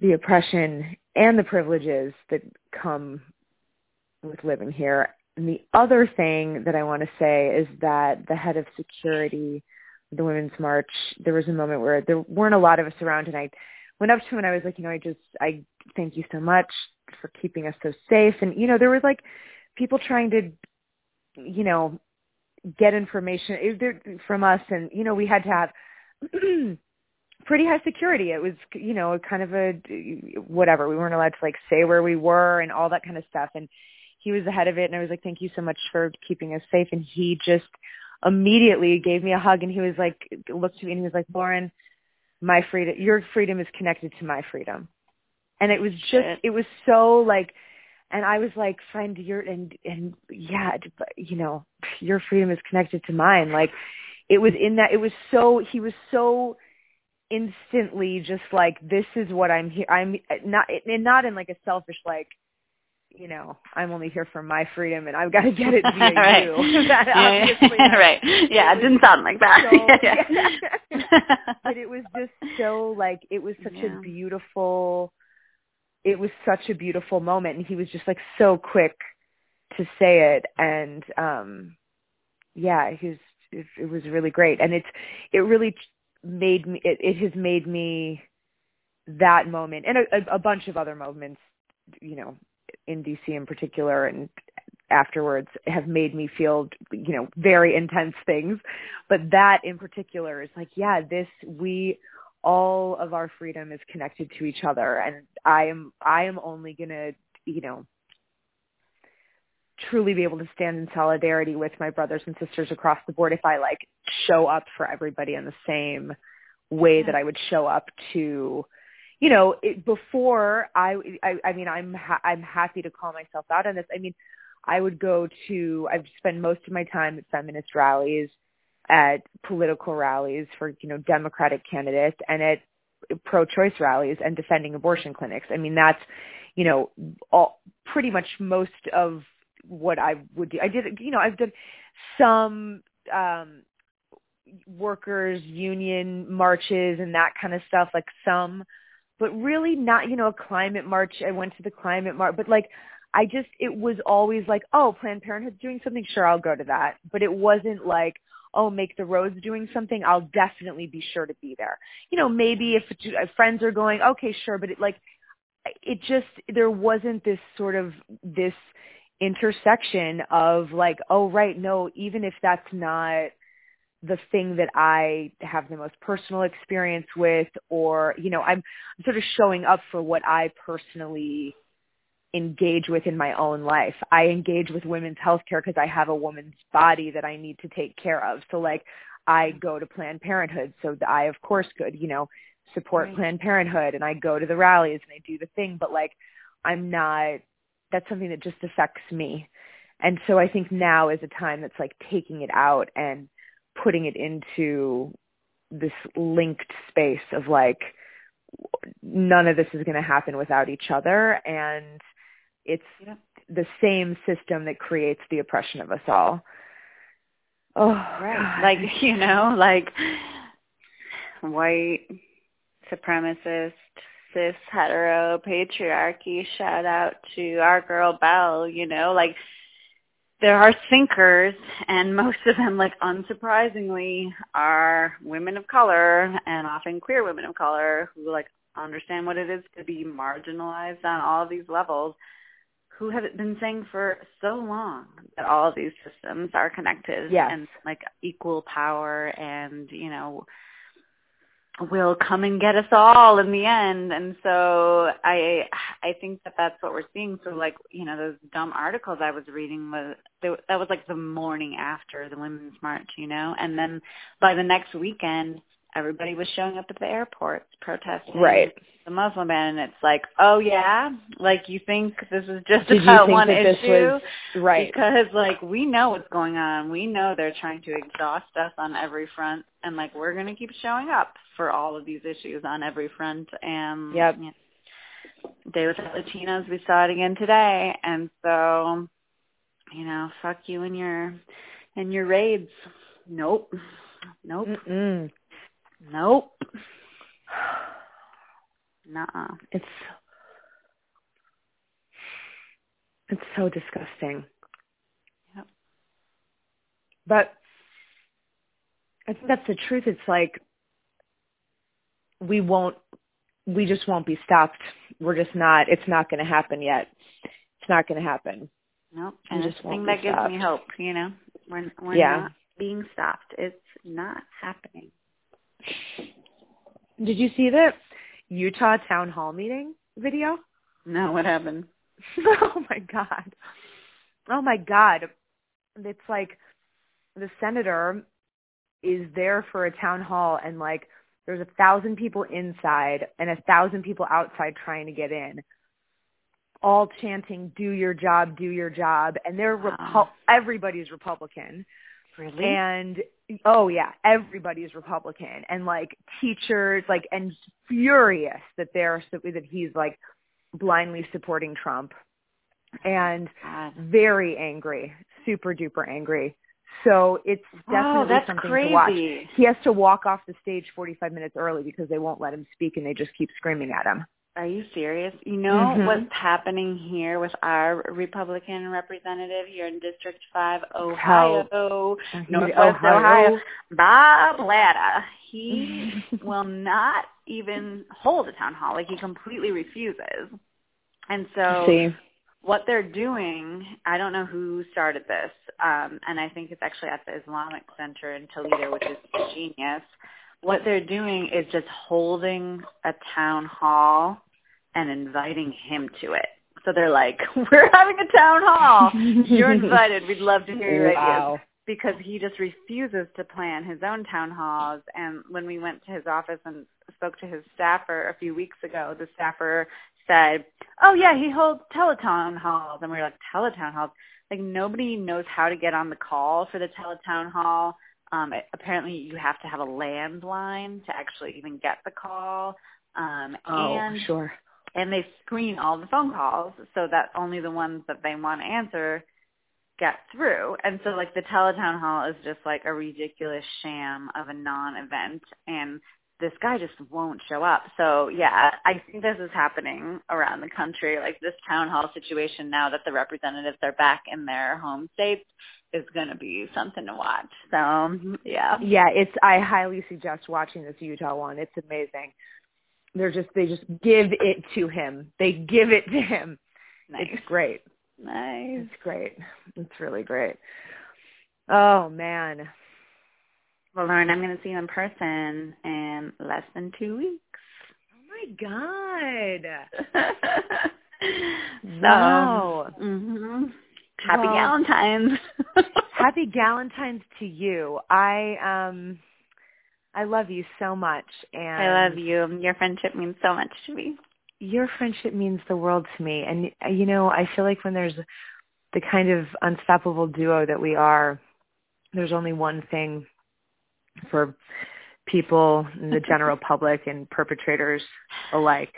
the oppression and the privileges that come with living here and the other thing that I want to say is that the head of security the Women's March, there was a moment where there weren't a lot of us around, and I went up to him and I was like, you know, I just, I thank you so much for keeping us so safe. And you know, there was like people trying to, you know, get information eh, from us, and you know, we had to have (clears throat) pretty high security. It was, you know, kind of a whatever. We weren't allowed to like say where we were and all that kind of stuff. And he was the head of it, and I was like, "Thank you so much for keeping us safe." And he just immediately gave me a hug, and he was like, looked at me, and he was like, "Lauren, my freedom, your freedom is connected to my freedom." And it was just, it was so like, and I was like, "Friend, you're and and yeah, you know, your freedom is connected to mine." Like, it was in that. It was so. He was so instantly just like this is what I'm here I'm not and not in like a selfish like you know, I'm only here for my freedom and I've got to get it (laughs) via right. you. (laughs) that yeah, (laughs) right. Yeah, it didn't sound like that. So, yeah. but it was just so like it was such Yeah. a beautiful it was such a beautiful moment and he was just like so quick to say it and um yeah, he was it, it was really great and it's it really made me it, it has made me that moment and a, a bunch of other moments you know in DC in particular and afterwards have made me feel you know very intense things. But that in particular is like yeah this we all of our freedom is connected to each other. And i am i am only going to you know truly be able to stand in solidarity with my brothers and sisters across the board if i like show up for everybody in the same way that i would show up to you know, it, before I, I, I mean, I'm, ha- I'm happy to call myself out on this. I mean, I would go to, I've spent most of my time at feminist rallies, at political rallies for, you know, Democratic candidates and at pro-choice rallies and defending abortion clinics. I mean, that's, you know, all, pretty much most of what I would do. I did, you know, I've done some, um, workers union marches and that kind of stuff, like some, but really not, you know, a climate march. I went to the climate march, but like, I just, it was always like, oh, Planned Parenthood's doing something. Sure, I'll go to that. But it wasn't like, oh, Make the Road's doing something. I'll definitely be sure to be there. You know, maybe if friends are going, okay, sure. But it like, it just, there wasn't this sort of, this intersection of like, oh, right, no, even if that's not the thing that I have the most personal experience with or, you know, I'm, sort of showing up for what I personally engage with in my own life. I engage with women's healthcare because I have a woman's body that I need to take care of. So like I mm-hmm. go to Planned Parenthood so I of course could, you know, support Right. Planned Parenthood and I go to the rallies and I do the thing, but like I'm not that's something that just affects me. And so I think now is a time that's like taking it out and putting it into this linked space of like none of this is going to happen without each other and it's Yeah. the same system that creates the oppression of us all. Oh, Right. God. Like, (laughs) you know, like white supremacist, cis hetero patriarchy, shout out to our girl bell, you know, like there are thinkers and (laughs) most of them like unsurprisingly are women of color and often queer women of color who like understand what it is to be marginalized on all of these levels who have been saying for so long that all of these systems are connected Yes. and like equal power and you know will come and get us all in the end. And so i i think that that's what we're seeing. So like you know those dumb articles i was reading was they, that was like the morning after the women's march you know? And then by the next weekend everybody was showing up at the airports protesting Right. the Muslim ban, and it's like, oh yeah, like you think this is just Did about one issue? was right? Because like we know what's going on. We know they're trying to exhaust us on every front, and like we're gonna keep showing up for all of these issues on every front. And Yep. you know, Day without Latinos, we saw it again today, and so you know, fuck you and your and your raids. Nope. Nope. Mm-mm. Nope. (sighs) Nuh-uh. It's it's so disgusting. Yep. But I think that's the truth. It's like we won't we just won't be stopped. We're just not it's not going to happen yet. It's not going to happen. Nope. And just the thing that gives me hope, you know. We're we're Yeah. not being stopped. It's not happening. Did you see the Utah town hall meeting video? No, what happened? (laughs) oh my god. Oh my god. It's like the senator is there for a town hall and like there's a thousand people inside and a thousand people outside trying to get in all chanting do your job do your job and they're Wow. Repu- everybody's republican Really? and oh yeah everybody's republican and like teachers like and furious that they're that he's like blindly supporting trump and God. very angry super duper angry so it's definitely that's something crazy. to watch he has to walk off the stage 45 minutes early because they won't let him speak and they just keep screaming at him Are you serious? You know Mhm. what's happening here with our Republican representative here in District 5, How- Ohio, Northwest Ohio. Ohio, Bob Latta. He (laughs) will not even hold a town hall. Like he completely refuses. And so see what they're doing, I don't know who started this, um, and I think it's actually at the Islamic Center in Toledo, which is genius. What they're doing is just holding a town hall and inviting him to it. So they're like, (laughs) "We're having a town hall. You're invited. We'd love to hear your ideas." because he just refuses to plan his own town halls. And when we went to his office and spoke to his staffer a few weeks ago, the staffer said, "Oh yeah, he holds teletown halls." And we were like, "Teletown halls?" Like nobody knows how to get on the call for the teletown hall. Um, it, apparently, you have to have a landline to actually even get the call. Um, oh and sure and they screen all the phone calls so that only the ones that they want to answer get through. And so like the teletown hall is just like a ridiculous sham of a non-event and this guy just won't show up. So yeah, I think this is happening around the country. Like this town hall situation now that the representatives are back in their home states is going to be something to watch. So yeah. yeah it's i highly suggest watching this utah one. It's amazing. They're just they just give it to him. They give it to him. Nice. it's great. Nice. it's great. It's really great. Oh man. Well, Lauren, I'm going to see you in person in less than two weeks. oh my god. (laughs) So, hmm Happy Well- Valentine's. (laughs) happy galentine's to you i um i love you so much and I love you. Your friendship means so much to me. your friendship means the world to me and uh, you know i feel like when there's the kind of unstoppable duo that we are there's only one thing for people in the general public and perpetrators alike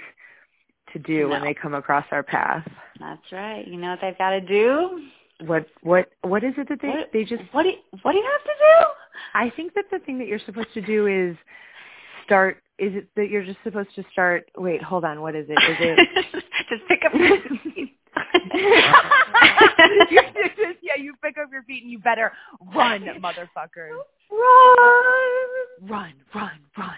to do when they come across our path That's right. You know what they've got to do? what what what is it that they What- they just What do you, what do you have to do? i think that the thing that you're supposed to do is start is it that you're just supposed to start wait hold on what is it is it (laughs) Just pick up your feet. Just- (laughs) yeah, you pick up your feet and you better run, motherfuckers. Run. Run, run, run.